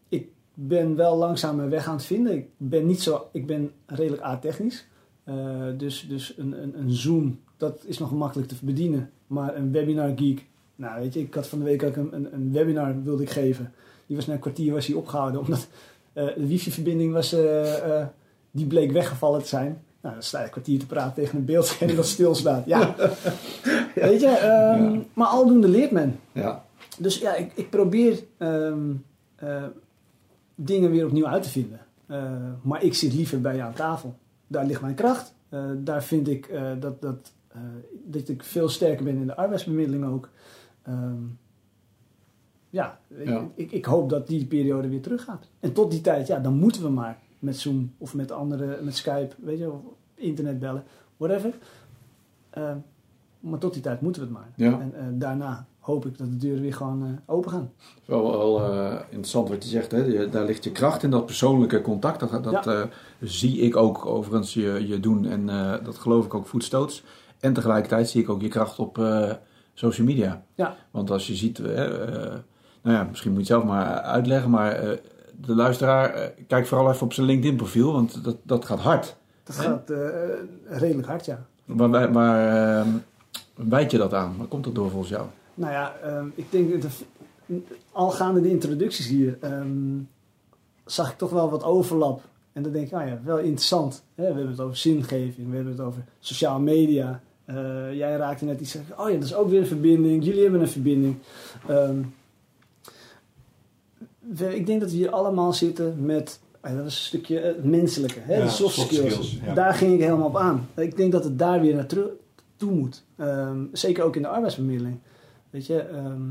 ik ben wel langzaam mijn weg aan het vinden. Ik ben niet zo, ik ben redelijk a-technisch. Eh, dus dus een, een, een Zoom, dat is nog makkelijk te bedienen. Maar een webinar geek, nou weet je, ik had van de week ook een, een, een webinar wilde ik geven. Die was na een kwartier was die opgehouden, omdat eh, de wifi-verbinding was, eh, eh, die bleek weggevallen te zijn. Nou, dan sta je een kwartier te praten tegen een beeldscherm dat stilstaat. Ja, weet je, ehm, Ja. maar aldoende leert men. Ja, Dus ja, ik, ik probeer ehm, eh, dingen weer opnieuw uit te vinden. Maar ik zit liever bij je aan tafel. Daar ligt mijn kracht. Daar vind ik dat, dat, eh, dat ik veel sterker ben in de arbeidsbemiddeling ook. Ehm, ja, Ja. Ik, ik hoop dat die periode weer teruggaat. En tot die tijd, ja, dan moeten we maar met Zoom of met andere, met Skype, weet je, of internet bellen, whatever. Eh, maar tot die tijd moeten we het maar. Ja. En eh, daarna hoop ik dat de deuren weer gewoon eh, open gaan. Wel, wel interessant wat je zegt, hè? Je- daar ligt je kracht in, dat persoonlijke contact. Dat, dat zie ik ook overigens je, je doen en dat geloof ik ook voetstoots. En tegelijkertijd zie ik ook je kracht op eh, social media. Ja. Want als je ziet, eh, eh, nou ja, misschien moet je het zelf maar uitleggen, maar de luisteraar, kijk vooral even op zijn LinkedIn profiel, want dat, dat gaat hard. Dat gaat redelijk hard, ja. Waar, waar, waar eh, wijd je dat aan? Waar komt dat door volgens jou? Nou ja, ehm, ik denk dat de- al gaande de introducties hier ehm, zag ik toch wel wat overlap. En dan denk ik, ah ja, wel interessant. Hè? We hebben het over zingeving, we hebben het over sociale media. Eh, jij raakte net iets, oh ja, dat is ook weer een verbinding. Jullie hebben een verbinding. Ehm, we- ik denk dat we hier allemaal zitten met, ah dat is een stukje eh, het menselijke, hè? Ja, de soft, soft skills. skills, ja. Daar ging ik helemaal op aan. Ik denk dat het daar weer naartoe toe moet. Ehm, zeker ook in de arbeidsbemiddeling. Weet je, ehm,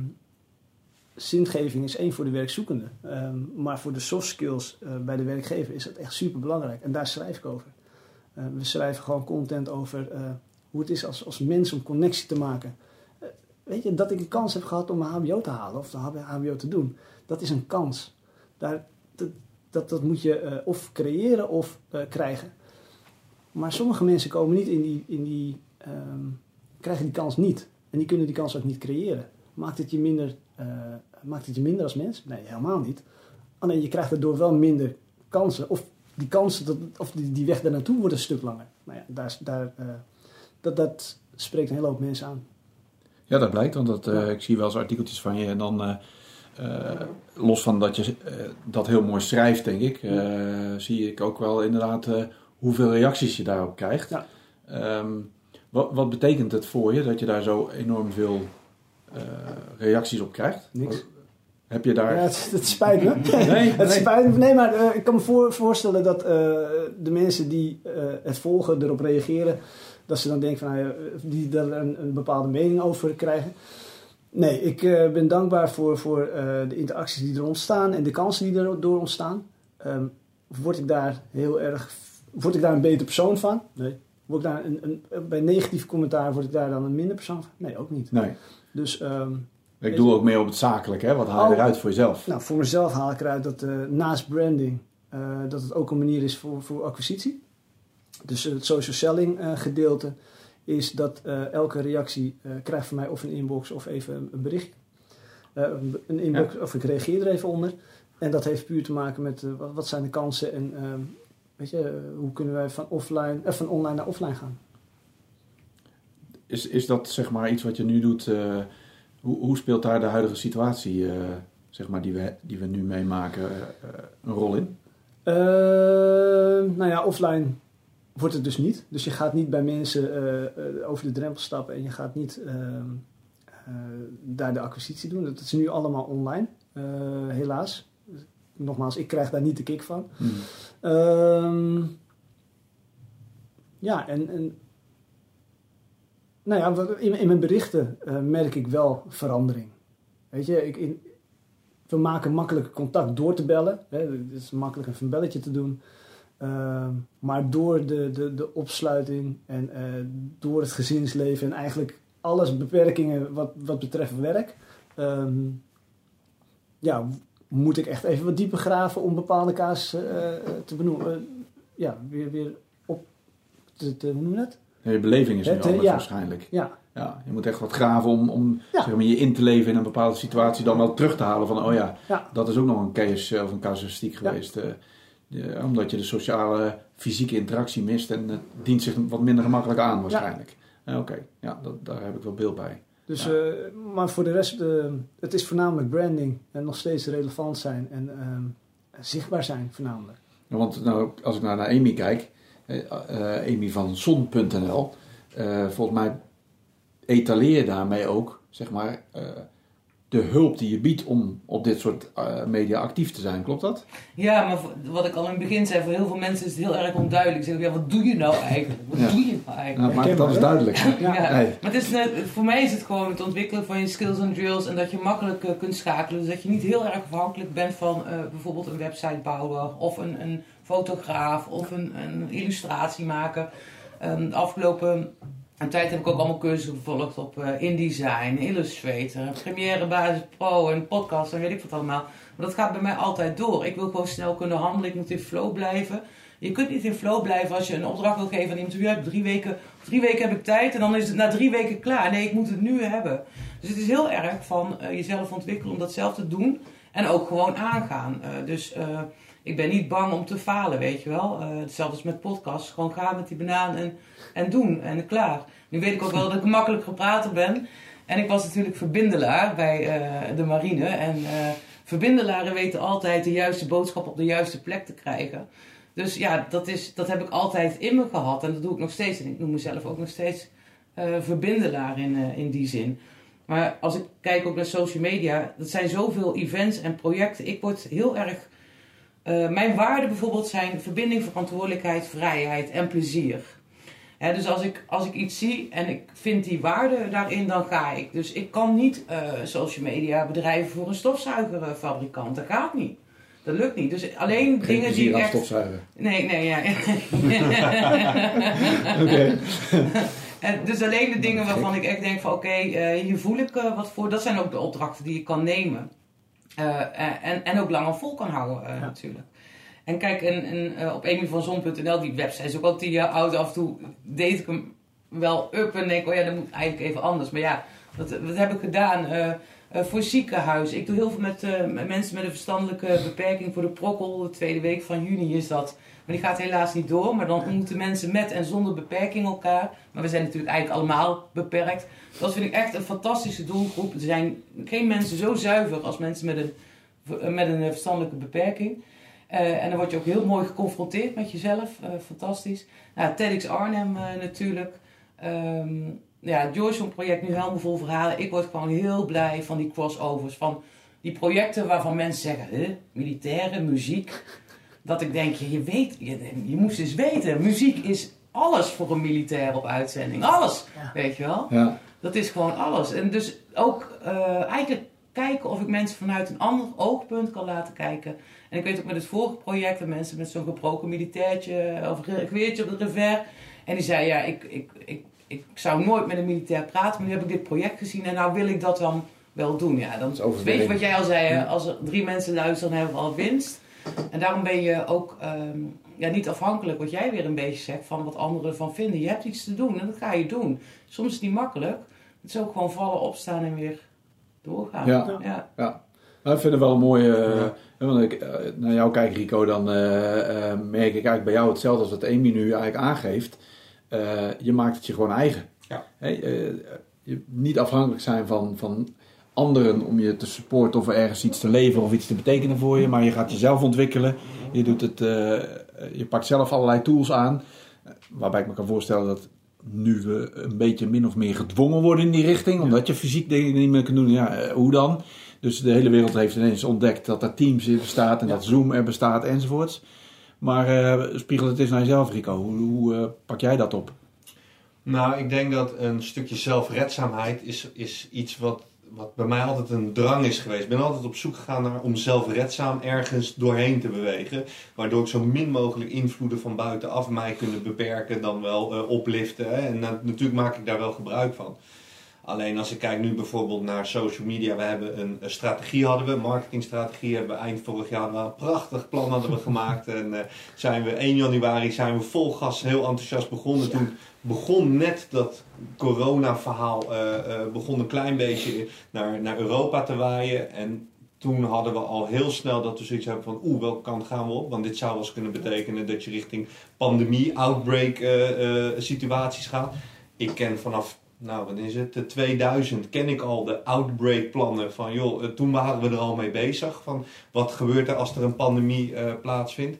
zingeving is één voor de werkzoekende. Ehm, maar voor de soft skills eh, bij de werkgever is dat echt super belangrijk. En daar schrijf ik over. Eh, we schrijven gewoon content over eh, hoe het is als, als mens om connectie te maken. Weet je, dat ik de kans heb gehad om een HBO te halen of de HBO te doen, dat is een kans. Daar, dat, dat, moet je of creëren of krijgen. Maar sommige mensen komen niet in die, in die ehm, krijgen die kans niet. En die kunnen die kans ook niet creëren. Maakt het je minder, eh, maakt het je minder als mens? Nee, helemaal niet. Alleen je krijgt daardoor wel minder kansen. Of die kansen, dat, of die, die weg daar naartoe wordt een stuk langer. Nou ja, daar, daar, eh, dat, dat spreekt een hele hoop mensen aan. Ja, dat blijkt, want dat, eh, ik zie wel eens artikeltjes van je en dan, los van dat je dat heel mooi schrijft, denk ik, zie ik ook wel inderdaad hoeveel reacties je daarop krijgt. Ja. Ehm, wat, wat betekent het voor je dat je daar zo enorm veel reacties op krijgt? Niks. Heb je daar... Ja, het, het spijt me. Nee, het nee. spijt me. Nee, maar eh, ik kan me voor, voorstellen dat eh, de mensen die eh, het volgen, erop reageren, dat ze dan denken van, nou die daar een, een bepaalde mening over krijgen. Nee, ik eh, ben dankbaar voor, voor eh, de interacties die er ontstaan en de kansen die er door ontstaan. Ehm, word ik daar heel erg, word ik daar een beter persoon van? Nee. Word ik daar een, een, bij negatief commentaar word ik daar dan een minder persoon van? Nee, ook niet. Nee, Dus ehm, ik doe ook meer op het zakelijke, hè? wat haal je Oh. eruit voor jezelf? nou, voor mezelf haal ik eruit dat eh, naast branding, eh, dat het ook een manier is voor, voor acquisitie. Dus het social selling eh, gedeelte is dat eh, elke reactie eh, krijgt van mij of een inbox of even een, een bericht. Eh, een, inbox, of ik reageer er even onder. En dat heeft puur te maken met wat, wat zijn de kansen en ehm, weet je, hoe kunnen wij van, offline, eh, van online naar offline gaan. Is, is dat zeg maar iets wat je nu doet? eh, hoe, hoe speelt daar de huidige situatie, eh, zeg maar, die we, die we nu meemaken, eh, een rol in? Nou ja, offline wordt het dus niet. Dus je gaat niet bij mensen over de drempel stappen en je gaat niet daar de acquisitie doen. Dat is nu allemaal online, helaas. Nogmaals, ik krijg daar niet de kick van. Hmm. Ehm, ja, en, en nou ja, in, in mijn berichten eh, merk ik wel verandering. Weet je, ik, in, we maken makkelijk contact door te bellen. Hè, het is makkelijk even een belletje te doen. Ehm, maar door de, de, de opsluiting en eh, door het gezinsleven en eigenlijk alles beperkingen wat, wat betreft werk, ehm, ja, moet ik echt even wat dieper graven om bepaalde casussen eh, te benoemen. ja, weer, weer op te, te, hoe noem je dat? Je beleving is nu Het, eh, anders ja. waarschijnlijk. Ja, Ja, je moet echt wat graven om, om Ja. zeg maar, je in te leven in een bepaalde situatie, dan wel terug te halen van, oh ja, dat is ook nog een case eh, of een casuïstiek geweest. eh, de- omdat je de sociale, fysieke interactie mist en het dient zich wat minder gemakkelijk aan waarschijnlijk. Oké, ja, dat, daar heb ik wel beeld bij. Dus, maar voor de rest, het is voornamelijk branding en nog steeds relevant zijn en ehm, zichtbaar zijn voornamelijk. Want nou, als ik nou naar Amy kijk, Amy van Son.nl, eh, volgens mij etaleer je daarmee ook, zeg maar, eh, de hulp die je biedt om op dit soort eh, media actief te zijn. Klopt dat? Ja, maar wat ik al in het begin zei, voor heel veel mensen is het heel erg onduidelijk. Ze zeggen, ja, wat doe je nou eigenlijk? Wat Ja. doe je nou eigenlijk? Nou, maak dan eens hè? duidelijk. Ja. Ja, Nee. maar het is net, voor mij is het gewoon het ontwikkelen van je skills en drills en dat je makkelijk eh, kunt schakelen. Dus dat je niet heel erg afhankelijk bent van eh, bijvoorbeeld een website bouwen of een, een fotograaf of een, een illustratie maken. Um, de afgelopen tijd heb ik ook allemaal cursussen gevolgd op uh, InDesign, Illustrator, Premiere Basis Pro en podcast en weet ik wat allemaal. Maar dat gaat bij mij altijd door. Ik wil gewoon snel kunnen handelen, ik moet in flow blijven. Je kunt niet in flow blijven als je een opdracht wil geven aan iemand. Je hebt drie weken, drie weken heb ik tijd en dan is het na drie weken klaar. Nee, ik moet het nu hebben. Dus het is heel erg van uh, jezelf ontwikkelen om dat zelf te doen. En ook gewoon aangaan. Uh, dus ik ben niet bang om te falen, weet je wel. hetzelfde als met podcasts. Gewoon gaan met die banaan en, en doen en klaar. Nu weet ik ook wel dat ik makkelijk geprater ben. En ik was natuurlijk verbindelaar bij de marine. En verbindelaren weten altijd de juiste boodschap op de juiste plek te krijgen. Dus ja, dat, is, dat heb ik altijd in me gehad en dat doe ik nog steeds. En ik noem mezelf ook nog steeds uh, verbindelaar in, uh, in die zin. Maar als ik kijk ook naar social media, dat zijn zoveel events en projecten. Ik word heel erg. Uh, mijn waarden bijvoorbeeld zijn verbinding, verantwoordelijkheid, vrijheid en plezier. Dus als ik, als ik iets zie en ik vind die waarde daarin, dan ga ik. Dus ik kan niet social media bedrijven voor een stofzuigerfabrikant. Dat gaat niet. Dat lukt niet. Dus alleen Geen dingen die echt... stofzuigen. Nee, nee, ja. Oké. En dus alleen de dingen waarvan ik echt denk van oké, okay, hier voel ik wat voor. Dat zijn ook de opdrachten die ik kan nemen. Uh, en, en ook langer vol kan houden ja. natuurlijk. En kijk, en, en, op emilvanzon.nl, die website is ook al tien jaar oud. Af en toe deed ik hem wel up en denk, oh ja, dat moet eigenlijk even anders. Maar ja, wat, wat heb ik gedaan? Voor ziekenhuizen. Ik doe heel veel met, met, mensen met een verstandelijke beperking voor de prokkel. De tweede week van juni is dat. Maar die gaat helaas niet door. Maar dan ontmoeten mensen met en zonder beperking elkaar. Maar we zijn natuurlijk eigenlijk allemaal beperkt. Dat vind ik echt een fantastische doelgroep. Er zijn geen mensen zo zuiver als mensen met een, met een verstandelijke beperking. Uh, en dan word je ook heel mooi geconfronteerd met jezelf. fantastisch. Nou, TEDx Arnhem natuurlijk. Um, ja, het Joyson project nu helemaal vol verhalen. Ik word gewoon heel blij van die crossovers. Van die projecten waarvan mensen zeggen, huh, militaire muziek. Dat ik denk, je, weet, je, je moest eens weten. Muziek is alles voor een militair op uitzending. Alles, ja. weet je wel. Ja. Dat is gewoon alles. En dus ook uh, eigenlijk kijken of ik mensen vanuit een ander oogpunt kan laten kijken. En ik weet ook met het vorige project, dat mensen met zo'n gebroken militairtje of geweertje op de revers. En die zei, ja, ik, ik, ik ik zou nooit met een militair praten, maar nu heb ik dit project gezien en nou wil ik dat dan wel doen. Ja, dan weet je wat jij al zei, als er drie mensen luisteren, dan hebben we al winst. En daarom ben je ook um, ja, niet afhankelijk, wat jij weer een beetje zegt, van wat anderen ervan vinden. Je hebt iets te doen en dat ga je doen. Soms is het niet makkelijk. Het is ook gewoon vallen, opstaan en weer doorgaan. Ja, ja. ja. Nou, ik vind het wel een mooie. Uh, want ik uh, naar jou kijk, Rico, dan uh, merk ik eigenlijk bij jou hetzelfde als wat Amy nu eigenlijk aangeeft. Uh, je maakt het je gewoon eigen. Ja. Hey, uh, je niet afhankelijk zijn van, van anderen om je te supporten of ergens iets te leveren of iets te betekenen voor je, maar je gaat jezelf ontwikkelen. Je, doet het, uh, je pakt zelf allerlei tools aan, waarbij ik me kan voorstellen dat nu we een beetje min of meer gedwongen worden in die richting, omdat je fysiek dingen niet meer kunt doen. Ja, hoe dan? Dus de hele wereld heeft ineens ontdekt dat er Teams in bestaat en ja. dat Zoom er bestaat enzovoorts. Maar uh, spiegel het eens naar jezelf, Rico. Hoe, hoe uh, pak jij dat op? Nou, ik denk dat een stukje zelfredzaamheid is, is iets wat, wat bij mij altijd een drang is geweest. Ik ben altijd op zoek gegaan naar om zelfredzaam ergens doorheen te bewegen. Waardoor ik zo min mogelijk invloeden van buitenaf mij kunnen beperken dan wel uh, opliften. Hè. En natuurlijk maak ik daar wel gebruik van. Alleen als ik kijk nu bijvoorbeeld naar social media, we hebben een, een strategie hadden we, marketingstrategie hebben we eind vorig jaar we een prachtig plan hadden we gemaakt en uh, zijn we 1 januari zijn we vol gas heel enthousiast begonnen. Ja. Toen begon net dat corona verhaal uh, uh, begon een klein beetje naar, naar Europa te waaien en toen hadden we al heel snel dat we zoiets hebben van oeh, welke kant gaan we op? Want dit zou wel eens kunnen betekenen dat je richting pandemie, outbreak situaties gaat. Ik ken vanaf nou wat is het, 2000 ken ik al de outbreak plannen van joh, toen waren we er al mee bezig van wat gebeurt er als er een pandemie plaatsvindt.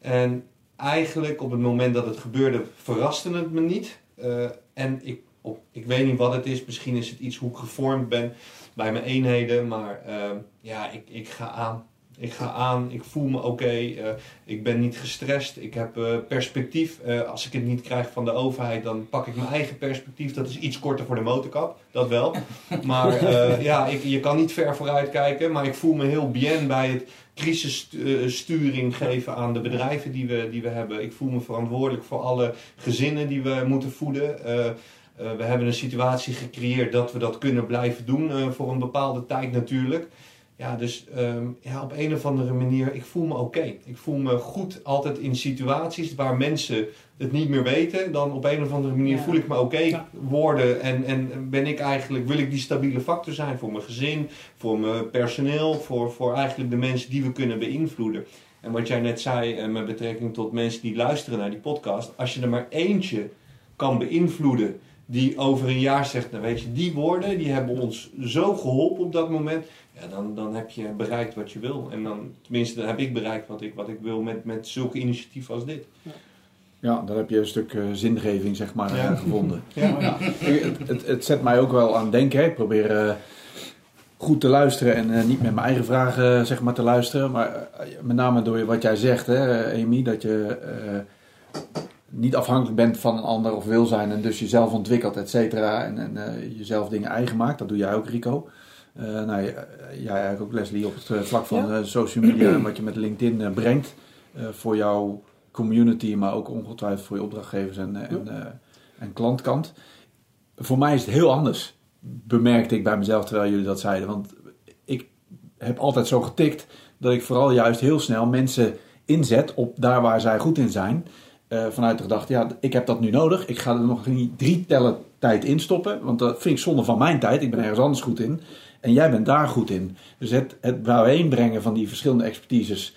En eigenlijk op het moment dat het gebeurde verraste het me niet. Uh, en ik, op, ik weet niet wat het is, misschien is het iets hoe ik gevormd ben bij mijn eenheden, maar uh, ja, ik, ik ga aan. Ik ga aan, ik voel me oké, eh, ik ben niet gestrest, ik heb eh, perspectief. Eh, als ik het niet krijg van de overheid, dan pak ik mijn eigen perspectief. Dat is iets korter voor de motorkap, dat wel. Maar eh, ja, ik, je kan niet ver vooruit kijken, maar ik voel me heel bien bij het crisissturing geven aan de bedrijven die we, die we hebben. Ik voel me verantwoordelijk voor alle gezinnen die we moeten voeden. Eh, eh, we hebben een situatie gecreëerd dat we dat kunnen blijven doen eh, voor een bepaalde tijd natuurlijk. Ja, dus ehm, ja, op een of andere manier, ik voel me oké. Ik voel me goed altijd in situaties waar mensen het niet meer weten. Dan op een of andere manier Ja. voel ik me oké Ja. worden. En, en ben ik eigenlijk, wil ik die stabiele factor zijn voor mijn gezin, voor mijn personeel, voor, voor eigenlijk de mensen die we kunnen beïnvloeden. En wat jij net zei eh, met betrekking tot mensen die luisteren naar die podcast. Als je er maar eentje kan beïnvloeden die over een jaar zegt, nou weet je, die woorden die hebben ons zo geholpen op dat moment. Ja, dan, dan heb je bereikt wat je wil. En dan, tenminste, dan heb ik bereikt wat ik, wat ik wil met, met zulke initiatieven als dit. Ja, dan heb je een stuk eh, zingeving zeg maar, Ja. eh, gevonden. Ja. Het, het, het zet mij ook wel aan het denken. hè. Ik probeer eh, goed te luisteren en eh, niet met mijn eigen vragen zeg maar, te luisteren. Maar met name door wat jij zegt, hè, Amy, dat je eh, niet afhankelijk bent van een ander of wil zijn en dus jezelf ontwikkelt, et cetera. En, en eh, jezelf dingen eigen maakt. Dat doe jij ook, Rico. Eh, nou, j- jij eigenlijk ook, Leslie, op het eh, vlak van Ja. eh, social media en wat je met LinkedIn eh, brengt eh, voor jouw community, maar ook ongetwijfeld voor je opdrachtgevers en, eh, en, eh, en klantkant. Voor mij is het heel anders, bemerkte ik bij mezelf terwijl jullie dat zeiden. Want ik heb altijd zo getikt dat ik vooral juist heel snel mensen inzet op daar waar zij goed in zijn. Eh, vanuit de gedachte, ja, ik heb dat nu nodig. Ik ga er nog niet drie tellen tijd in stoppen. Want dat vind ik zonde van mijn tijd. Ik ben ergens anders goed in. En jij bent daar goed in. Dus het, het bijeenbrengen van die verschillende expertises,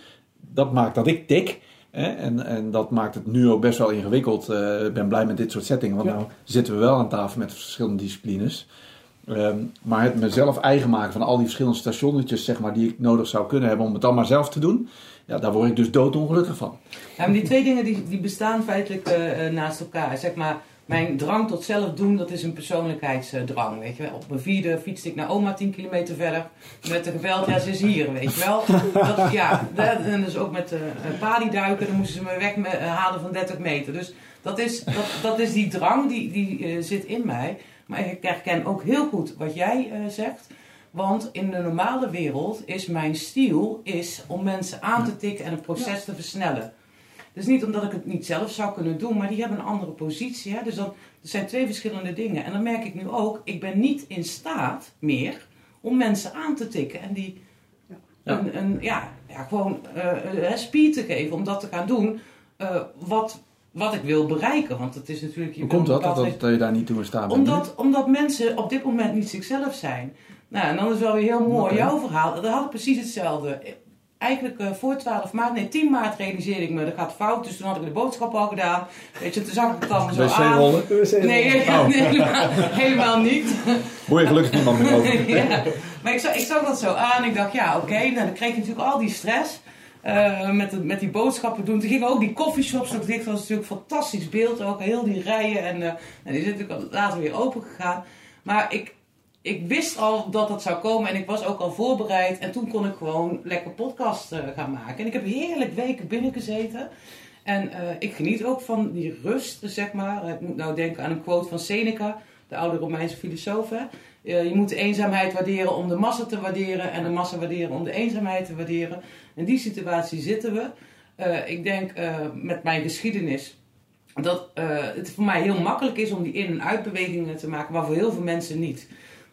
dat maakt dat ik tik. Hè? En, en dat maakt het nu ook best wel ingewikkeld. Eh, Ik ben blij met dit soort settingen. Want Ja. nou zitten we wel aan tafel met verschillende disciplines. Ehm, maar het mezelf eigen maken van al die verschillende stationnetjes zeg maar, die ik nodig zou kunnen hebben om het dan maar zelf te doen. Ja, daar word ik dus doodongelukkig van. Ja, die twee dingen die, die bestaan feitelijk eh, eh, naast elkaar. Zeg maar, mijn drang tot zelf doen, dat is een persoonlijkheidsdrang. Weet je. Op mijn vierde fietste ik naar oma 10 kilometer verder. Met de geweld, ja, ze is hier, weet je wel. Dat, ja, en dus ook met uh, palieduiken, dan moesten ze me weg me, eh, halen van 30 meter. Dus dat is, dat, dat is die drang, die, die eh, zit in mij. Maar ik herken ook heel goed wat jij eh, zegt. Want in de normale wereld is mijn stiel is om mensen aan te tikken en een proces te versnellen. Dus niet omdat ik het niet zelf zou kunnen doen, maar die hebben een andere positie. Hè? Dus dan, er zijn twee verschillende dingen. En dan merk ik nu ook, ik ben niet in staat meer om mensen aan te tikken. En die Ja. Een, een, ja, ja, gewoon uh, speed te geven om dat te gaan doen. Uh, wat, wat ik wil bereiken. Want het is natuurlijk... Je Hoe komt dat, dat, dat, dat je daar niet toe in staat bent? Omdat, omdat mensen op dit moment niet zichzelf zijn. Nou, en dan is wel weer heel mooi okay. jouw verhaal. Dat had ik precies hetzelfde. Eigenlijk uh, voor 12 maart, nee 10 maart realiseerde ik me, dat gaat fout. Dus toen had ik de boodschap al gedaan. Weet je, toen zag ik het dan zo aan. rollen? Nee, oh. nee helemaal, helemaal, niet. Hoor je gelukkig niemand meer over. ja. Maar ik zag, ik zag dat zo aan. Ik dacht, ja oké, okay. nou, dan kreeg je natuurlijk al die stress. Uh, met, de, met die boodschappen doen. Toen gingen ook die coffeeshops nog dicht. Dat was natuurlijk een fantastisch beeld ook. Heel die rijen. En uh, die zijn natuurlijk later weer open gegaan. Maar ik, ik wist al dat dat zou komen. En ik was ook al voorbereid. En toen kon ik gewoon lekker podcast uh, gaan maken. En ik heb heerlijk weken binnengezeten. En ik geniet ook van die rust, zeg maar. Ik moet nou denken aan een quote van Seneca. De oude Romeinse filosoof. Hè? je moet de eenzaamheid waarderen om de massa te waarderen. En de massa waarderen om de eenzaamheid te waarderen. In die situatie zitten we. Ik denk met mijn geschiedenis dat het voor mij heel makkelijk is om die in- en uitbewegingen te maken, maar voor heel veel mensen niet.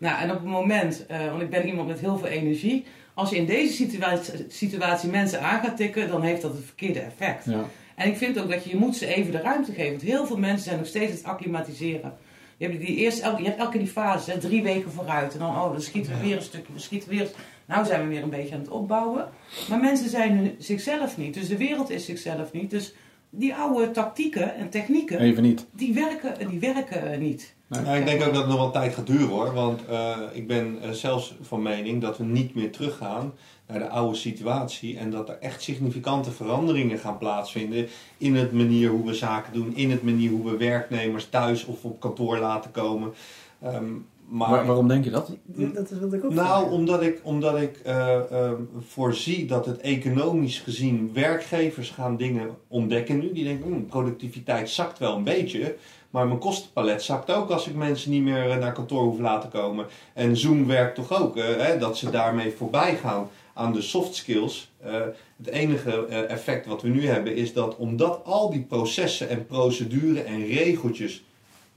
Nou, en op het moment, want ik ben iemand met heel veel energie, als je in deze situatie, situatie mensen aan gaat tikken, dan heeft dat het verkeerde effect. Ja. En ik vind ook dat je, je moet ze even de ruimte geven. Want heel veel mensen zijn nog steeds het acclimatiseren. Je hebt, die eerst, elke, je hebt elke die fase, hè, drie weken vooruit. En dan, oh, dan schieten we weer een stukje, we schieten weer. Nou zijn we weer een beetje aan het opbouwen. Maar mensen zijn hun, zichzelf niet. Dus de wereld is zichzelf niet. Dus die oude tactieken en technieken, Even niet. Die, werken, die werken niet. Nee. Ja, ik denk ook dat het nog wel tijd gaat duren hoor. Want uh, ik ben uh, zelfs van mening dat we niet meer teruggaan naar de oude situatie. En dat er echt significante veranderingen gaan plaatsvinden in het manier hoe we zaken doen. In het manier hoe we werknemers thuis of op kantoor laten komen. Ehm, maar, Waar- waarom denk je dat? Dat is wat ik ook nou, vraag. omdat ik, omdat ik eh, ehm, voorzie dat het economisch gezien werkgevers gaan dingen ontdekken nu. Die denken, hm, productiviteit zakt wel een beetje. Maar mijn kostenpalet zakt ook als ik mensen niet meer eh, naar kantoor hoef laten komen. En Zoom werkt toch ook, eh, hè, dat ze daarmee voorbij gaan aan de soft skills. Eh, het enige eh, effect wat we nu hebben is dat omdat al die processen en procedures en regeltjes,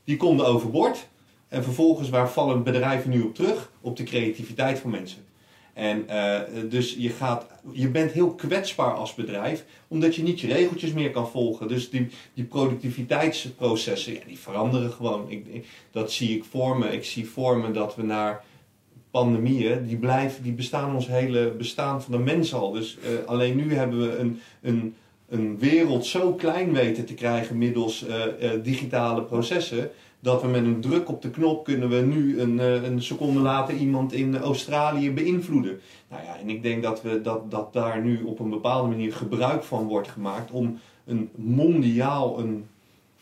die konden overboord. En vervolgens, waar vallen bedrijven nu op terug? Op de creativiteit van mensen. En eh, dus je, gaat, je bent heel kwetsbaar als bedrijf, omdat je niet je regeltjes meer kan volgen. Dus die, die productiviteitsprocessen, ja, die veranderen gewoon. Ik, dat zie ik voor me. Ik zie voor me dat we naar pandemieën, die, blijven, die bestaan ons hele bestaan van de mens al. Dus eh, alleen nu hebben we een, een, een wereld zo klein weten te krijgen middels eh, digitale processen. Dat we met een druk op de knop kunnen we nu een, eh, een seconde later iemand in Australië beïnvloeden. Nou ja, en ik denk dat, we, dat, dat daar nu op een bepaalde manier gebruik van wordt gemaakt om een mondiaal een,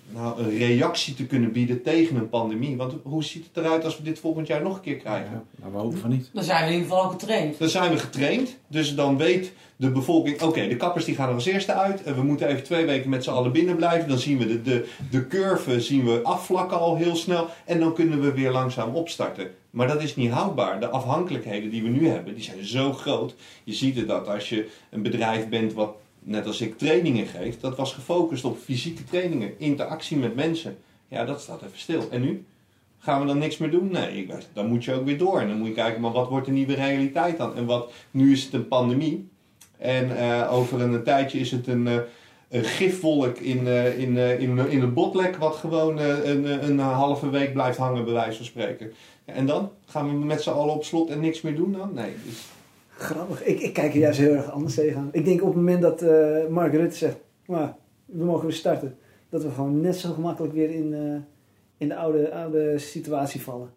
nou, een reactie te kunnen bieden tegen een pandemie. Want hoe ziet het eruit als we dit volgend jaar nog een keer krijgen? Ja, nou, we hopen van niet. Dan zijn we in ieder geval al getraind. Dan zijn we getraind, dus dan weet de bevolking, oké, de kappers die gaan er als eerste uit. En we moeten even twee weken met z'n allen binnen blijven. Dan zien we de, de, de curve zien we afvlakken al heel snel. En dan kunnen we weer langzaam opstarten. Maar dat is niet houdbaar. De afhankelijkheden die we nu hebben, die zijn zo groot. Je ziet het dat als je een bedrijf bent wat, net als ik, trainingen geeft. Dat was gefocust op fysieke trainingen, interactie met mensen. Ja, dat staat even stil. En nu? Gaan we dan niks meer doen? Nee, ik- dan moet je ook weer door. En dan moet je kijken, maar wat wordt de nieuwe realiteit dan? En wat, nu is het een pandemie. En eh, over een tijdje is het een, eh, een gifwolk in, eh, in, in, in een botlek... wat gewoon een, een, halve week blijft hangen, bij wijze van spreken. En dan? Gaan we met z'n allen op slot en niks meer doen dan? Nee. Dus, Grappig. Ik, ik kijk er juist heel erg anders tegenaan. Ik denk op het moment dat eh, Mark Rutte zegt, nou, we mogen weer starten, dat we gewoon net zo gemakkelijk weer in, eh, in de oude, oude situatie vallen.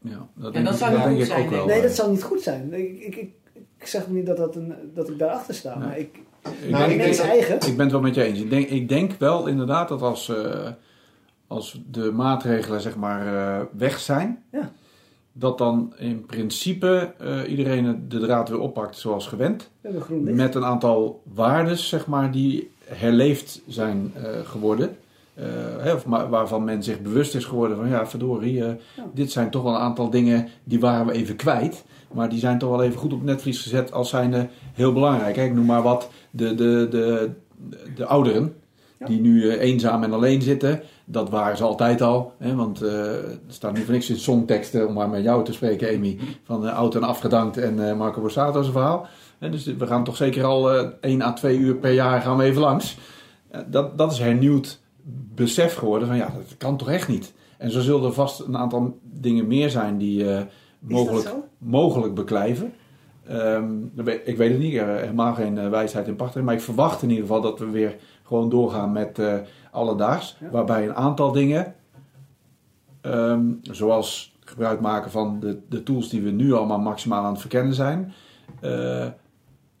Ja, dat En denk, dat ik- zou niet denk goed ik zijn, ook wel. Nee, dat zou niet goed zijn. Ik, ik, ik, ik zeg niet dat, dat, een, dat ik daarachter sta, Nee. maar ik, Ik Nou, denk- ik denk eigen. Ik ben het wel met je eens. Ik denk, ik denk wel inderdaad dat als, eh, als de maatregelen zeg maar eh, weg zijn, Ja. Dat dan in principe eh, iedereen de draad weer oppakt zoals gewend. Met een aantal waardes zeg maar die herleefd zijn eh, geworden. Eh, hè, of waarvan men zich bewust is geworden van ja, verdorie, Ja. dit zijn toch wel een aantal dingen die waren we even kwijt. Maar die zijn toch wel even goed op netvlies gezet als zijnde heel belangrijk. Ik noem maar wat, de, de, de, de ouderen. Die nu eh, eenzaam en alleen zitten. Dat waren ze altijd al. Hè? Want eh, er staat nu voor niks in songteksten, om maar met jou te spreken Amy. Van eh, oud en afgedankt en eh, Marco Borsato's verhaal. Dus we gaan toch zeker al eh 1 à 2 uur per jaar gaan we even langs. Dat, dat is hernieuwd besef geworden van ja, dat kan toch echt niet. En zo zullen er vast een aantal dingen meer zijn die mogelijk, mogelijk beklijven. Ehm, ik weet het niet, ik heb helemaal geen wijsheid in pacht. Maar ik verwacht in ieder geval dat we weer gewoon doorgaan met eh alledaags. Ja. Waarbij een aantal dingen, ehm, zoals gebruik maken van de, de tools die we nu allemaal maximaal aan het verkennen zijn, eh,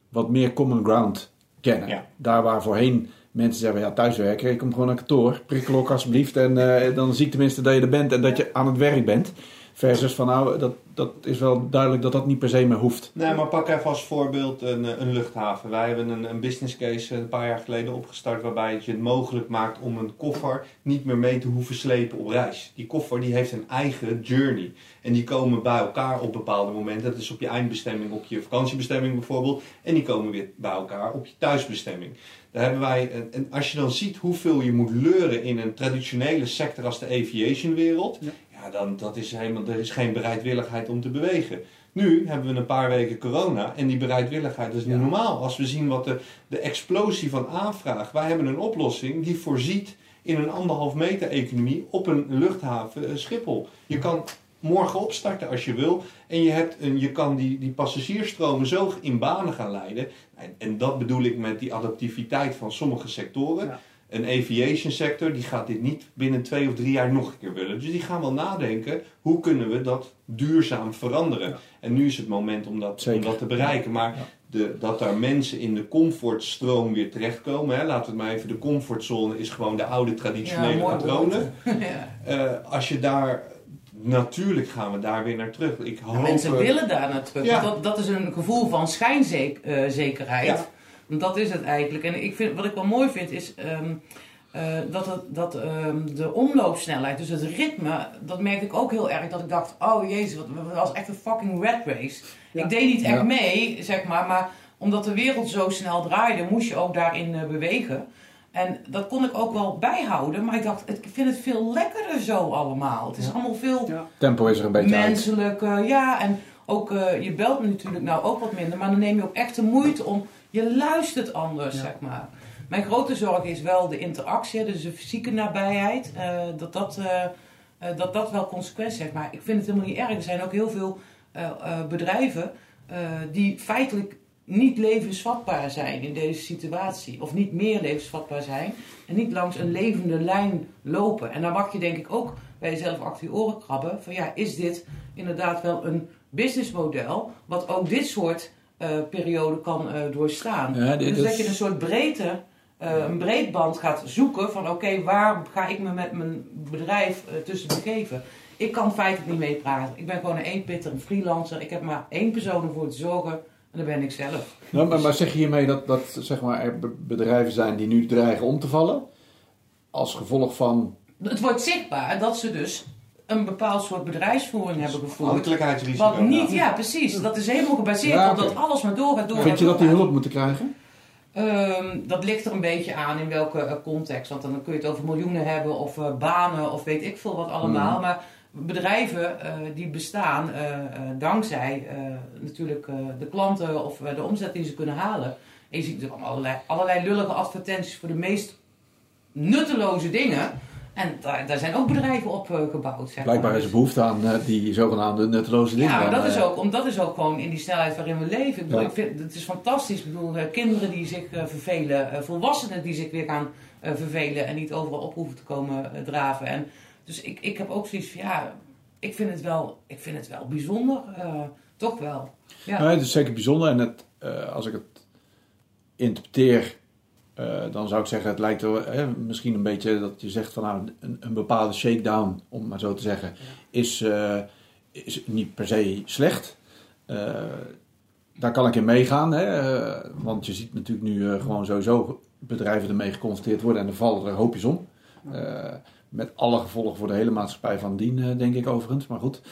wat meer common ground kennen. Ja. Daar waar voorheen mensen zeggen, ja thuiswerken, ik kom gewoon naar kantoor, prikkelok alsjeblieft en eh, dan zie ik tenminste dat je er bent en dat je aan het werk bent. Versus van nou, dat, dat is wel duidelijk dat dat niet per se meer hoeft. Nee, maar pak even als voorbeeld een, eh, een luchthaven. Wij hebben een, een business case een paar jaar geleden opgestart waarbij het je het mogelijk maakt om een koffer niet meer mee te hoeven slepen op reis. Die koffer die heeft een eigen journey. En die komen bij elkaar op bepaalde momenten. Dat is op je eindbestemming, op je vakantiebestemming bijvoorbeeld. En die komen weer bij elkaar op je thuisbestemming. Daar hebben wij, en- en als je dan ziet hoeveel je moet leuren in een traditionele sector als de aviation wereld. Ja. Ja, dan dat is helemaal, er is geen bereidwilligheid om te bewegen. Nu hebben we een paar weken corona en die bereidwilligheid is niet Ja. normaal. Als we zien wat de, de explosie van aanvraag. Wij hebben een oplossing die voorziet in een anderhalf meter economie op een luchthaven eh, Schiphol. Je kan morgen opstarten als je wil. En je, hebt een, je kan die, die passagiersstromen zo in banen gaan leiden. En, en dat bedoel ik met die adaptiviteit van sommige sectoren. Ja. Een aviation sector die gaat dit niet binnen twee of drie jaar nog een keer willen. Dus die gaan wel nadenken, hoe kunnen we dat duurzaam veranderen? Ja. En nu is het moment om dat, om dat te bereiken. Maar Ja. de, dat daar mensen in de comfortstroom weer terechtkomen. Hè, laten we het maar even, de comfortzone is gewoon de oude traditionele mooi patronen. ja. Eh, als je daar natuurlijk gaan we daar weer naar terug. Ik Ja, hoop, mensen eh, willen daar naar terug. Ja. Dat, dat is een gevoel van schijnzekerheid. Ja. Want Dat is het eigenlijk. En ik vind, wat ik wel mooi vind is ehm, eh, dat, het, dat ehm, de omloopsnelheid, dus het ritme, dat merkte ik ook heel erg. Dat ik dacht, oh jezus, wat, dat was echt een fucking rat race. Ja. Ik deed niet echt Ja. mee, zeg maar. Maar omdat de wereld zo snel draaide, moest je ook daarin eh, bewegen. En dat kon ik ook wel bijhouden. Maar ik dacht, ik vind het veel lekkerder zo allemaal. Het is Ja. allemaal veel Ja. Tempo is er een beetje uit. menselijk, eh, ja. En ook, eh, je belt me natuurlijk nou ook wat minder, maar dan neem je ook echt de moeite om, je luistert anders, Ja. zeg maar. Mijn grote zorg is wel de interactie, dus de fysieke nabijheid, eh, dat, dat, eh, dat dat wel consequenties heeft. Maar ik vind het helemaal niet erg. Er zijn ook heel veel bedrijven die feitelijk niet levensvatbaar zijn in deze situatie. Of niet meer levensvatbaar zijn. En niet langs een levende lijn lopen. En dan mag je denk ik ook bij jezelf achter je oren krabben. Van ja, is dit inderdaad wel een businessmodel. Wat ook dit soort eh perioden kan eh, doorstaan. Ja, dit dus dat je een soort breedte, eh, een breedband gaat zoeken. Van oké, waar ga ik me met mijn bedrijf tussen begeven. Ik kan feitelijk niet meepraten. Ik ben gewoon een eenpitter, een freelancer. Ik heb maar één persoon om voor te zorgen. En dat ben ik zelf. Nou, maar, maar zeg je hiermee dat, dat zeg maar, er be- bedrijven zijn die nu dreigen om te vallen? Als gevolg van. Het wordt zichtbaar dat ze dus een bepaald soort bedrijfsvoering hebben gevoerd. Afhankelijkheidsrisico. Wat niet, ja precies. Dat is helemaal gebaseerd Ja, op dat alles maar doorgaat, doorgaat, Vind je dat die hulp moeten krijgen? Ehm, dat ligt er een beetje aan in welke eh, context. Want dan kun je het over miljoenen hebben of eh, banen of weet ik veel wat allemaal. Hmm. Maar bedrijven eh, die bestaan eh, eh, dankzij eh, natuurlijk eh, de klanten of de omzet die ze kunnen halen. En je ziet allemaal allerlei, allerlei lullige advertenties voor de meest nutteloze dingen. En daar, daar zijn ook bedrijven op eh, gebouwd. Zeg Blijkbaar maar. is er behoefte aan eh, die zogenaamde nutteloze dingen. Ja, maar dat is, eh, ook, om, dat is ook gewoon in die snelheid waarin we leven. Ik bedoel, Ja. ik vind, het is fantastisch. Ik bedoel, kinderen die zich vervelen, volwassenen die zich weer gaan vervelen en niet overal op hoeven te komen draven. En, dus ik, ik heb ook zoiets van, ja, ik vind het wel, ik vind het wel bijzonder. toch wel. Ja. Het is zeker bijzonder. En het, als ik het interpreteer, eh, dan zou ik zeggen, het lijkt er, eh, misschien een beetje dat je zegt van nou, een, een bepaalde shakedown, om maar zo te zeggen, is, eh, is niet per se slecht. Eh, daar kan ik in meegaan, hè, want je ziet natuurlijk nu gewoon sowieso bedrijven ermee geconfronteerd worden en er vallen er hoopjes om. Met alle gevolgen voor de hele maatschappij van dien, denk ik overigens. Maar goed.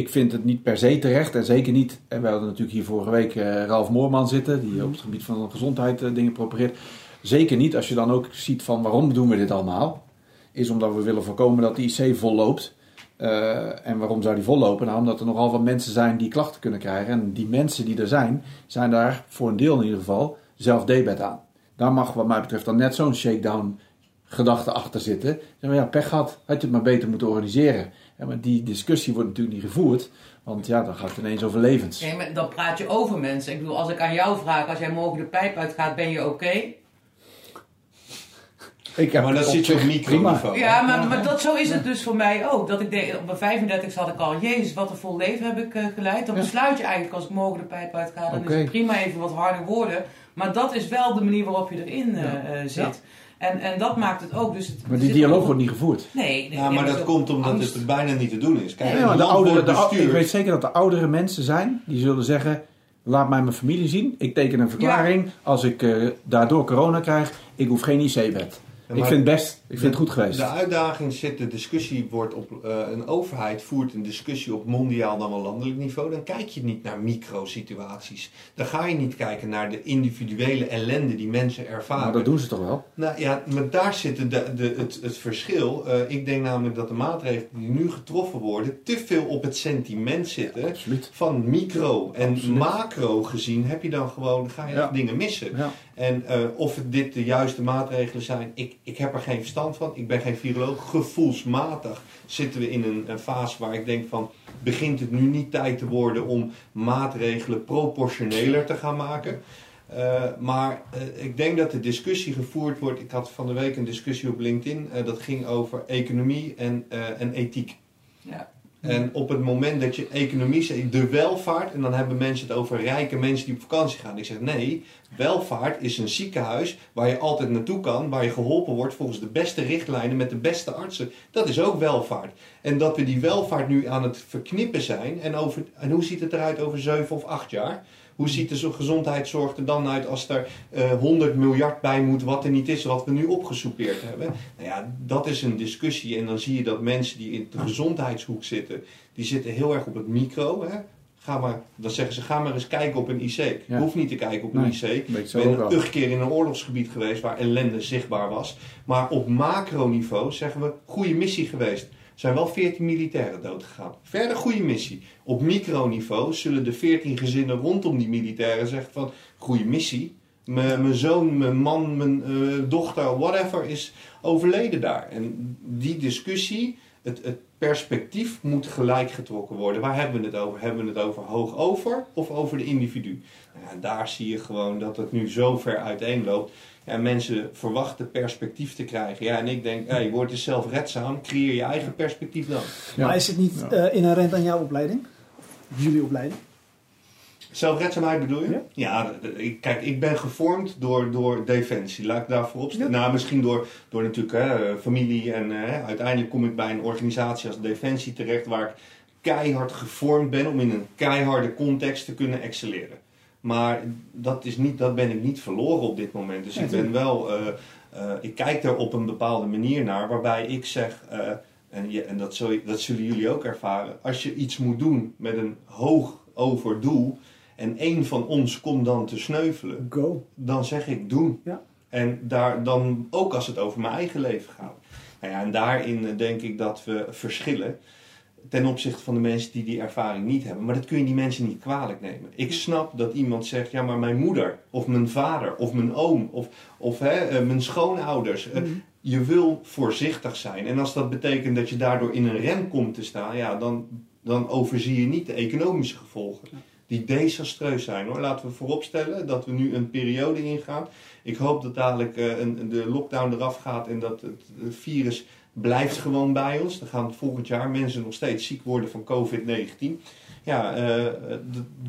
Ik vind het niet per se terecht en zeker niet. En we hadden natuurlijk hier vorige week eh, Ralf Moorman zitten, die op het gebied van gezondheid eh, dingen propageert. Zeker niet als je dan ook ziet van waarom doen we dit allemaal. Is omdat we willen voorkomen dat de IC vol loopt. Eh, en waarom zou die vol lopen? Nou, omdat er nogal wat mensen zijn die klachten kunnen krijgen. En die mensen die er zijn, zijn daar voor een deel in ieder geval zelf debet aan. Daar mag wat mij betreft dan net zo'n shakedown gedachte achter zitten. Zeg maar, ja, pech gehad, had je het maar beter moeten organiseren. Ja, maar die discussie wordt natuurlijk niet gevoerd. Want ja, dan gaat het ineens over levens. Nee, maar dan praat je over mensen. Ik bedoel, als ik aan jou vraag, als jij morgen de pijp uitgaat, ben je oké? Ik heb Maar dat zit je op microniveau. Ja, maar, maar dat, zo is het dus voor mij ook. Dat ik denk, op mijn 35 had ik al, jezus, wat een vol leven heb ik eh, geleid. Dan Ja. besluit je eigenlijk, als ik morgen de pijp uitga, dan is het prima even wat harde woorden. Maar dat is wel de manier waarop je erin eh, Ja. eh, zit. En, en dat maakt het ook. Dus het, Maar die dialoog wordt niet gevoerd. Nee, nee, Ja, nee, maar dat komt omdat angst. het bijna niet te doen is. Kijk, maar de oudere, de, ik weet zeker dat er oudere mensen zijn die zullen zeggen: laat mij mijn familie zien. Ik teken een verklaring. Als ik eh, daardoor corona krijg, ik hoef geen IC-bed. Ik vind het best. Ik vind het goed geweest. De uitdaging zit, de discussie wordt op, eh, een overheid voert een discussie op mondiaal dan wel landelijk niveau. Dan kijk je niet naar microsituaties. Dan ga je niet kijken naar de individuele ellende die mensen ervaren. Maar dat doen ze toch wel? Nou ja, maar daar zit de, de, het, het verschil. Eh, ik denk namelijk dat de maatregelen die nu getroffen worden te veel op het sentiment zitten. Absoluut. Van micro en Absoluut. macro gezien heb je dan gewoon, ga je Ja. dingen missen. Ja. En eh, of dit de juiste maatregelen zijn, ik, ik heb er geen verstand van. Ik ben geen viroloog. Gevoelsmatig zitten we in een, een fase waar ik denk van... begint het nu niet tijd te worden om maatregelen proportioneler te gaan maken? Eh, maar eh, ik denk dat de discussie gevoerd wordt. Ik had van de week een discussie op LinkedIn. eh, dat ging over economie en, en ethiek. Ja. En op het moment dat je economie zegt, de welvaart, en dan hebben mensen het over rijke mensen die op vakantie gaan. Ik zeg nee, welvaart is een ziekenhuis waar je altijd naartoe kan, waar je geholpen wordt volgens de beste richtlijnen met de beste artsen. Dat is ook welvaart. En dat we die welvaart nu aan het verknippen zijn. En, over, en hoe ziet het eruit over zeven of acht jaar? Hoe ziet de gezondheidszorg er dan uit als er uh, 100 miljard bij moet, wat er niet is, wat we nu opgesoupeerd hebben? Nou ja, dat is een discussie. En dan zie je dat mensen die in de gezondheidshoek zitten, die zitten heel erg op het micro. Hè? Ga maar, dan zeggen ze, ga maar eens kijken op een IC. Je hoeft niet te kijken op een IC. Ik ben een keer in een oorlogsgebied geweest waar ellende zichtbaar was. Maar op macroniveau zeggen we, goede missie geweest zijn wel 14 militairen doodgegaan. Verder goede missie. Op microniveau zullen de 14 gezinnen rondom die militairen zeggen van goede missie. Mijn zoon, mijn man, mijn uh, dochter, whatever is overleden daar. En die discussie, het, het perspectief moet gelijk getrokken worden. Waar hebben we het over? Hebben we het over hoog over of over de individu? Nou ja, daar zie je gewoon dat het nu zo ver uiteenloopt. Ja, mensen verwachten perspectief te krijgen. Ja, en ik denk, hey, word eens zelfredzaam, creëer je eigen perspectief dan. Maar is het niet ja. uh, inherent aan jouw opleiding? Jullie opleiding? Zelfredzaamheid bedoel je? Ja, ja kijk, ik ben gevormd door, door Defensie. Laat ik daarvoor opstellen. Nou, misschien door, door natuurlijk hè, familie. En hè, uiteindelijk kom ik bij een organisatie als Defensie terecht... waar ik keihard gevormd ben om in een keiharde context te kunnen excelleren. Maar dat, is niet, dat ben ik niet verloren op dit moment. Dus ik ben wel... Uh, uh, ik kijk er op een bepaalde manier naar waarbij ik zeg... Uh, en, je, en dat, zul, dat zullen jullie ook ervaren. Als je iets moet doen met een hoog over doel en één van ons komt dan te sneuvelen, Go. dan zeg ik doen. Ja. En daar dan, ook als het over mijn eigen leven gaat. Nou ja, en daarin denk ik dat we verschillen ten opzichte van de mensen die die ervaring niet hebben. Maar dat kun je die mensen niet kwalijk nemen. Ik snap dat iemand zegt, ja maar mijn moeder, of mijn vader, of mijn oom, of, of hè, mijn schoonouders. Mm. Je wil voorzichtig zijn. En als dat betekent dat je daardoor in een rem komt te staan, ja, dan, dan overzie je niet de economische gevolgen die desastreus zijn hoor. Laten we vooropstellen dat we nu een periode ingaan. Ik hoop dat dadelijk uh, een, de lockdown eraf gaat en dat het, het, virus blijft gewoon bij ons. Dan gaan volgend jaar mensen nog steeds ziek worden van COVID-19. Ja, uh,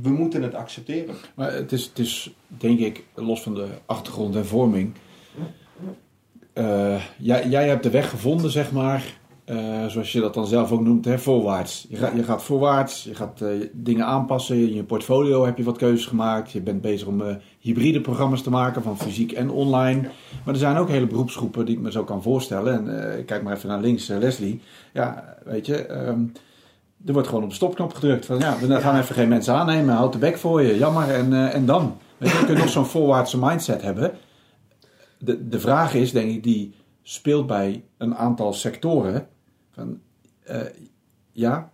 we moeten het accepteren. Maar het is, het is, denk ik, los van de achtergrond en vorming. Jij hebt de weg gevonden, zeg maar, uh, zoals je dat dan zelf ook noemt, hè, voorwaarts. Je, ga, je gaat voorwaarts, je gaat uh, dingen aanpassen. In je portfolio heb je wat keuzes gemaakt. Je bent bezig om uh, hybride programma's te maken van fysiek en online. Maar er zijn ook hele beroepsgroepen die ik me zo kan voorstellen. En kijk maar even naar links, Leslie. Ja, weet je, um, er wordt gewoon op de stopknop gedrukt. Van, ja, we gaan even geen mensen aannemen, houd de bek voor je, jammer. En, en dan? Weet je, je kunt nog zo'n voorwaartse mindset hebben. De, de vraag is, denk ik, die speelt bij een aantal sectoren. Van, uh, ja,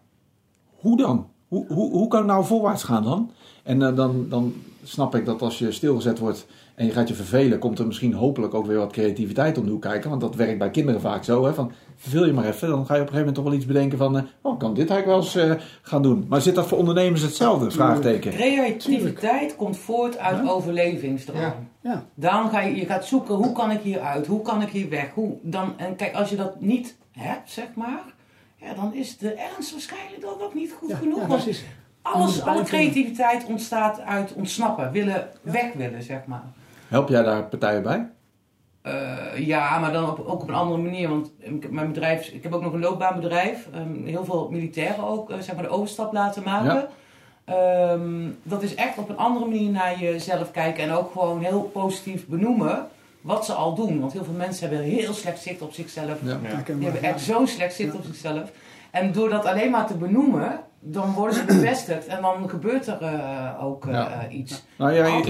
hoe dan? Hoe, hoe, hoe kan het nou voorwaarts gaan dan? En uh, dan, dan snap ik dat als je stilgezet wordt en je gaat je vervelen, komt er misschien hopelijk ook weer wat creativiteit om de hoek kijken. Want dat werkt bij kinderen vaak zo. Hè, van, verveel je maar even, dan ga je op een gegeven moment toch wel iets bedenken van... Uh, oh, kan dit eigenlijk wel eens uh, gaan doen. Maar zit dat voor ondernemers hetzelfde? Vraagteken. Creativiteit komt voort uit ja? overlevingsdrang. Ja. Ja. Dan ga je, je gaat zoeken, hoe kan ik hier uit? Hoe kan ik hier weg? Hoe, dan, en kijk, als je dat niet hebt, zeg maar... Ja, dan is de ernst waarschijnlijk dan ook niet goed ja, genoeg. Ja, want precies. alles, alle creativiteit ontstaat uit ontsnappen. Willen, weg willen, zeg maar. Help jij daar partijen bij? Uh, ja, maar dan op, ook op een andere manier. Want mijn bedrijf, ik heb ook nog een loopbaanbedrijf. Um, heel veel militairen ook, uh, zeg maar, de overstap laten maken. Ja. Um, dat is echt op een andere manier naar jezelf kijken. En ook gewoon heel positief benoemen wat ze al doen. Want heel veel mensen hebben heel slecht zicht op zichzelf. Ja. Ja. Die hebben echt zo'n slecht zicht op zichzelf. En door dat alleen maar te benoemen, dan worden ze bevestigd en dan gebeurt er uh, ook uh, ja. iets. Nou ja, ik,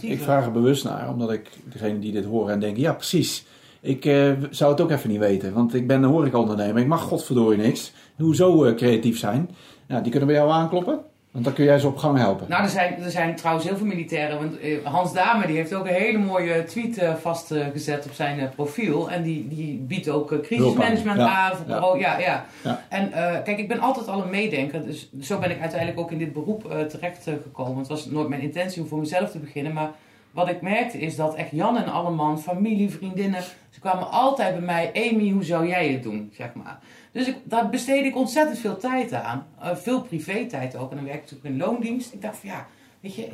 ik, vraag er bewust naar, omdat ik degene die dit horen en denken, ja precies. Ik uh, zou het ook even niet weten, want ik ben een horecaondernemer. Ik mag godverdorie niks. Hoezo creatief zijn? Nou, die kunnen bij jou aankloppen. Want dan kun jij ze op gang helpen. Nou, er zijn, er zijn trouwens heel veel militairen. Want Hans Dame die heeft ook een hele mooie tweet uh, vastgezet op zijn uh, profiel. En die, die biedt ook uh, crisismanagement ja. aan. Voor ja. ja, ja. ja. En kijk, ik ben altijd al een meedenker. Dus zo ben ik uiteindelijk ook in dit beroep terecht gekomen. Het was nooit mijn intentie om voor mezelf te beginnen. Maar wat ik merkte is dat echt Jan en Alleman, familie, vriendinnen, ze kwamen altijd bij mij, Amy, hoe zou jij het doen, zeg maar. Dus ik, daar besteedde ik ontzettend veel tijd aan. Uh, veel privé-tijd ook. En dan werkte ik natuurlijk in loondienst. Ik dacht van ja, weet je,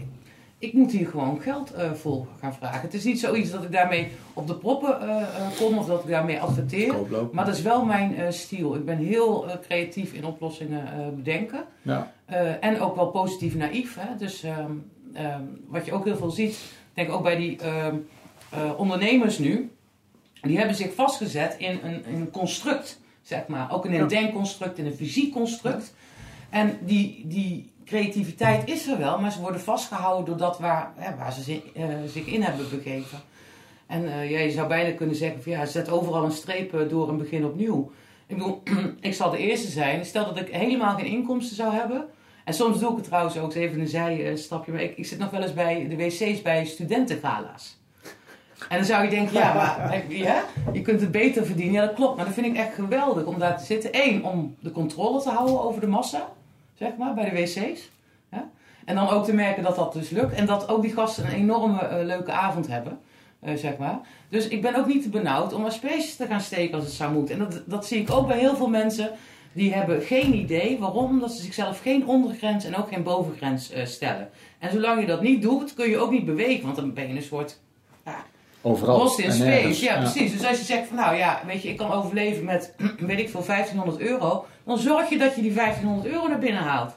ik moet hier gewoon geld uh, voor gaan vragen. Het is niet zoiets dat ik daarmee op de proppen uh, kom of dat ik daarmee adverteer. Maar dat is wel mijn uh, stijl. Ik ben heel creatief in oplossingen bedenken. Ja. en ook wel positief naïef. Hè? Dus um, um, wat je ook heel veel ziet, denk ook bij die um, ondernemers nu, die hebben zich vastgezet in een, in een construct, zeg maar. Ook in een ja. denkconstruct, in een fysiek construct. En die, die creativiteit is er wel, maar ze worden vastgehouden door dat waar, waar ze zich, uh, zich, in hebben begeven. En uh, ja, je zou bijna kunnen zeggen van ja, zet overal een streep door en begin opnieuw. Ik bedoel, ik zal de eerste zijn. Stel dat ik helemaal geen inkomsten zou hebben. En soms doe ik het trouwens ook even een zijstapje. Maar ik, ik zit nog wel eens bij de wc's bij studentengala's. En dan zou je denken, ja, maar ja, je kunt het beter verdienen. Ja, dat klopt. Maar dat vind ik echt geweldig om daar te zitten. Eén, om de controle te houden over de massa zeg maar, bij de wc's. En dan ook te merken dat dat dus lukt. En dat ook die gasten een enorme uh, leuke avond hebben. Uh, zeg maar. Dus ik ben ook niet te benauwd om asperges te gaan steken als het zou moeten. En dat, dat zie ik ook bij heel veel mensen. Die hebben geen idee waarom, omdat ze zichzelf geen ondergrens en ook geen bovengrens uh, stellen. En zolang je dat niet doet, kun je ook niet bewegen, want dan ben je een soort Overal. Lost in space, ja, precies. Dus als je zegt van nou ja, weet je, ik kan overleven met, weet ik veel, 1500 euro. Dan zorg je dat je die 1500 euro naar binnen haalt.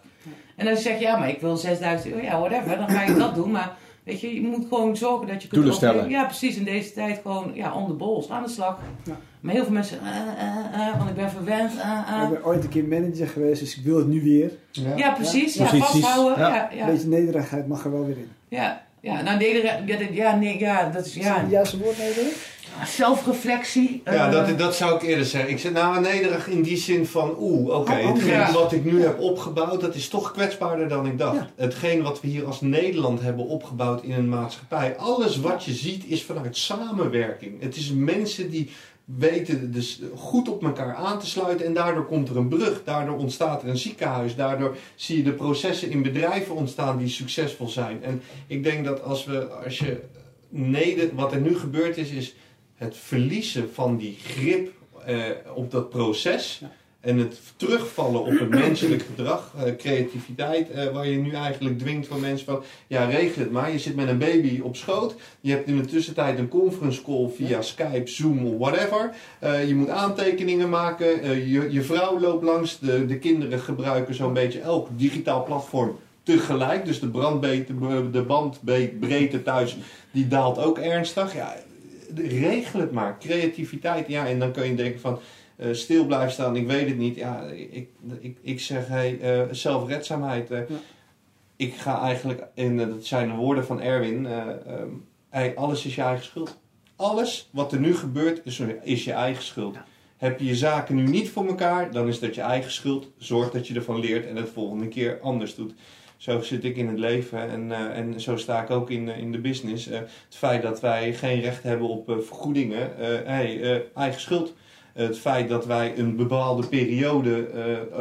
En dan zeg je, ja, maar ik wil 6000 euro, ja, whatever. Dan ga je dat doen, maar weet je, je moet gewoon zorgen dat je kunt Doelen stellen. Ja, precies. In deze tijd gewoon, ja, on the balls, aan de slag. Ja. Maar heel veel mensen, uh, uh, uh, want ik ben verwend. Ik ben ooit een keer manager geweest, dus ik wil het nu weer. Ja, ja precies. Ja, vasthouden. Ja. Een beetje nederigheid mag er wel weer in. Ja, ja, nou nederig, ja, nee, ja, dat is, ja. Is het juiste woord nederig? Zelfreflectie. Ja, uh, dat, dat zou ik eerder zeggen. Ik zeg nou nederig in die zin van, oeh, oké, okay, oh, hetgeen ja. wat ik nu heb opgebouwd, dat is toch kwetsbaarder dan ik dacht. Ja. Hetgeen wat we hier als Nederland hebben opgebouwd in een maatschappij, alles wat je ziet is vanuit samenwerking. Het is mensen die weten dus goed op elkaar aan te sluiten en daardoor komt er een brug, daardoor ontstaat er een ziekenhuis, daardoor zie je de processen in bedrijven ontstaan die succesvol zijn. En ik denk dat als we, als je neder, wat er nu gebeurd is, is het verliezen van die grip uh, op dat proces. En het terugvallen op het menselijk gedrag, uh, creativiteit, uh, waar je nu eigenlijk dwingt van mensen van, ja regel het maar. Je zit met een baby op schoot, je hebt in de tussentijd een conference call via Skype, Zoom of whatever. Uh, je moet aantekeningen maken, je, je vrouw loopt langs, de, de kinderen gebruiken zo'n beetje elk digitaal platform tegelijk. Dus de, brandbeet, de bandbreedte thuis, die daalt ook ernstig. Ja, regel het maar. Creativiteit, ja, en dan kun je denken van uh, stil blijven staan, ik weet het niet. Ja, ik, ik, ik zeg hey, uh, zelfredzaamheid. Ja. Ik ga eigenlijk, en dat zijn de woorden van Erwin, um, hey, alles is je eigen schuld. Alles wat er nu gebeurt is, is je eigen schuld. Ja. Heb je je zaken nu niet voor elkaar, dan is dat je eigen schuld. Zorg dat je ervan leert en het volgende keer anders doet. Zo zit ik in het leven en, uh, en zo sta ik ook in, in de business. Uh, het feit dat wij geen recht hebben op vergoedingen, hey, eigen schuld. Het feit dat wij een bepaalde periode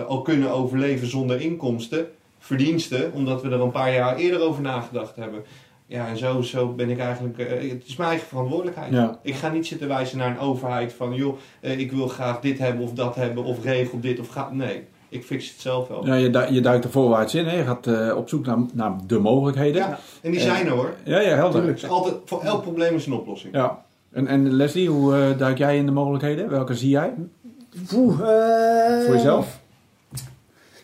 al kunnen overleven zonder inkomsten, verdiensten, omdat we er een paar jaar eerder over nagedacht hebben. Ja, en zo, zo ben ik eigenlijk. het is mijn eigen verantwoordelijkheid. Ja. Ik ga niet zitten wijzen naar een overheid van joh, ik wil graag dit hebben of dat hebben, of regel dit of ga. Nee ik fix het zelf wel. Ja, je, du je duikt er voorwaarts in. Hè? Je gaat uh, op zoek naar, naar de mogelijkheden. Ja, en die zijn er hoor. Ja, ja helder. Dus altijd, voor elk probleem is een oplossing. Ja. En, en Leslie, hoe uh, duik jij in de mogelijkheden? Welke zie jij? Oeh, uh, voor jezelf?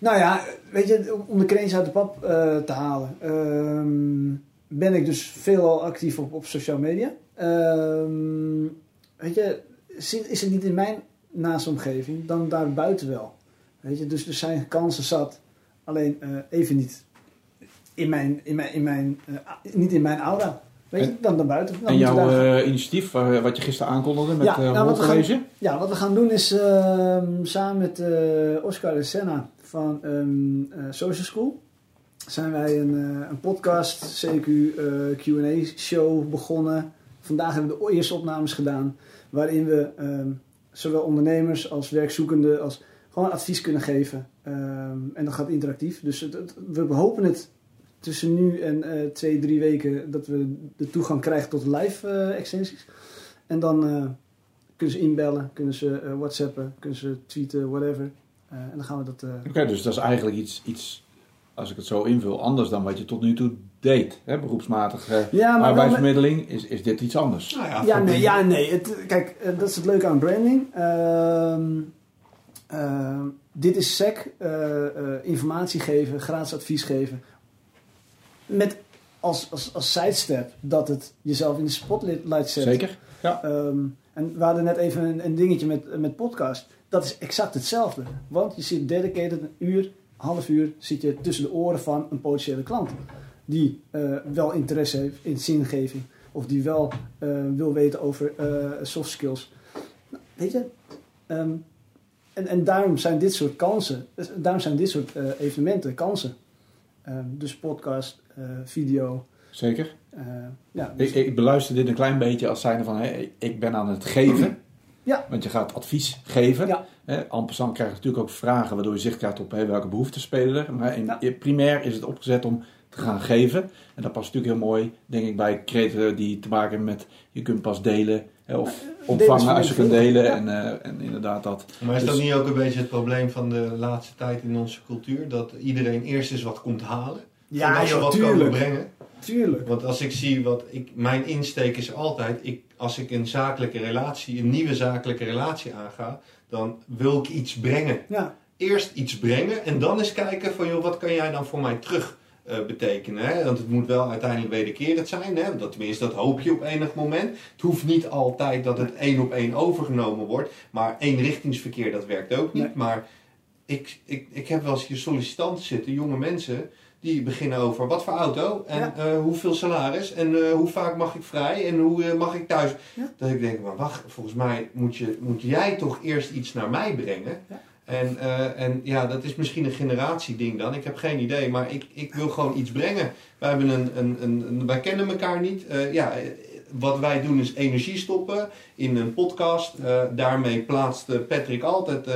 Nou ja, weet je, om de kreens uit de pap te halen, ehm, ben ik dus veelal actief op, op social media. Ehm, weet je, is het niet in mijn naaste omgeving, dan daar buiten wel. Weet je, dus er zijn kansen zat. Alleen even niet in mijn, in mijn, in mijn, uh, niet in mijn aura. Weet je, dan dan buiten. Dan en jouw uh, initiatief, wat je gisteren aankondigde met ja, nou, wat we gaan, Ja, wat we gaan doen is ehm, samen met Oscar de Senna van um, Social School... zijn wij een, een podcast, CQ Q&A show begonnen. Vandaag hebben we de eerste opnames gedaan... waarin we um, zowel ondernemers als werkzoekenden... als gewoon advies kunnen geven. En dat gaat interactief. Dus het, het, we hopen het tussen nu en eh, twee, drie weken dat we de toegang krijgen tot live eh, extensies. En dan eh, kunnen ze inbellen, kunnen ze eh, whatsappen, kunnen ze tweeten, whatever. Eh, en dan gaan we dat... eh, Oké, dus dat is eigenlijk iets, iets, als ik het zo invul, anders dan wat je tot nu toe deed. Hè? Beroepsmatig eh, ja, maar met- arbeidsvermiddeling is, is dit iets anders. Nou ja, Ja, nee, die- ja, nee. Het, kijk, dat is het leuke aan branding. Ehm, ehm, dit is SEC, eh, eh, informatie geven, gratis advies geven. Met als, als, als sidestep dat het jezelf in de spotlight zet. Zeker? Ja. Ehm, en we hadden net even een, een dingetje met, met podcast. Dat is exact hetzelfde. Want je zit dedicated een uur, half uur, zit je tussen de oren van een potentiële klant. Die eh, wel interesse heeft in zingeving. Of die wel eh, wil weten over eh, soft skills. Nou, weet je, ehm, en, en daarom zijn dit soort kansen, dus daarom zijn dit soort evenementen kansen. Ehm, dus podcast, video. Zeker. eh, ja, dus- Ik, ik beluister dit een klein beetje als zijnde van, hé, ik ben aan het geven. Ja. Want je gaat advies geven. Ja. Hè, en passant krijg je natuurlijk ook vragen waardoor je zicht krijgt op hé, welke behoeften spelen er. Maar in, Ja. primair is het opgezet om te gaan geven. En dat past natuurlijk heel mooi, denk ik, bij kreten die te maken hebben met je kunt pas delen. Hè, of ontvangen als je kunt delen. Ja. En, eh, en inderdaad dat. Maar is dat Dus- niet ook een beetje het probleem van de laatste tijd in onze cultuur? Dat iedereen eerst eens wat komt halen? Ja, ze joh, wat tuurlijk. komen brengen? Tuurlijk. Want als ik zie wat ik, mijn insteek is altijd, ik, als ik een zakelijke relatie, een nieuwe zakelijke relatie aanga, dan wil ik iets brengen. Ja, Eerst iets brengen en dan eens kijken van, joh, wat kan jij dan voor mij terug eh, betekenen? Hè? Want het moet wel uiteindelijk wederkerend zijn. Hè? Dat, tenminste, dat hoop je op enig moment. Het hoeft niet altijd dat het één op één overgenomen wordt. Maar eenrichtingsverkeer, dat werkt ook niet. Nee. Maar ik, ik, ik heb wel eens hier sollicitanten zitten, jonge mensen, die beginnen over wat voor auto en Ja. eh, hoeveel salaris en eh, hoe vaak mag ik vrij en hoe eh, mag ik thuis. Ja. Dat ik denk, maar wacht, volgens mij moet, je, moet jij toch eerst iets naar mij brengen. Ja. En, en ja, dat is misschien een generatieding dan. Ik heb geen idee, maar ik, ik wil gewoon iets brengen. Wij, hebben een, een, een, wij kennen elkaar niet. Ja, wat wij doen is energie stoppen in een podcast. Daarmee plaatst Patrick altijd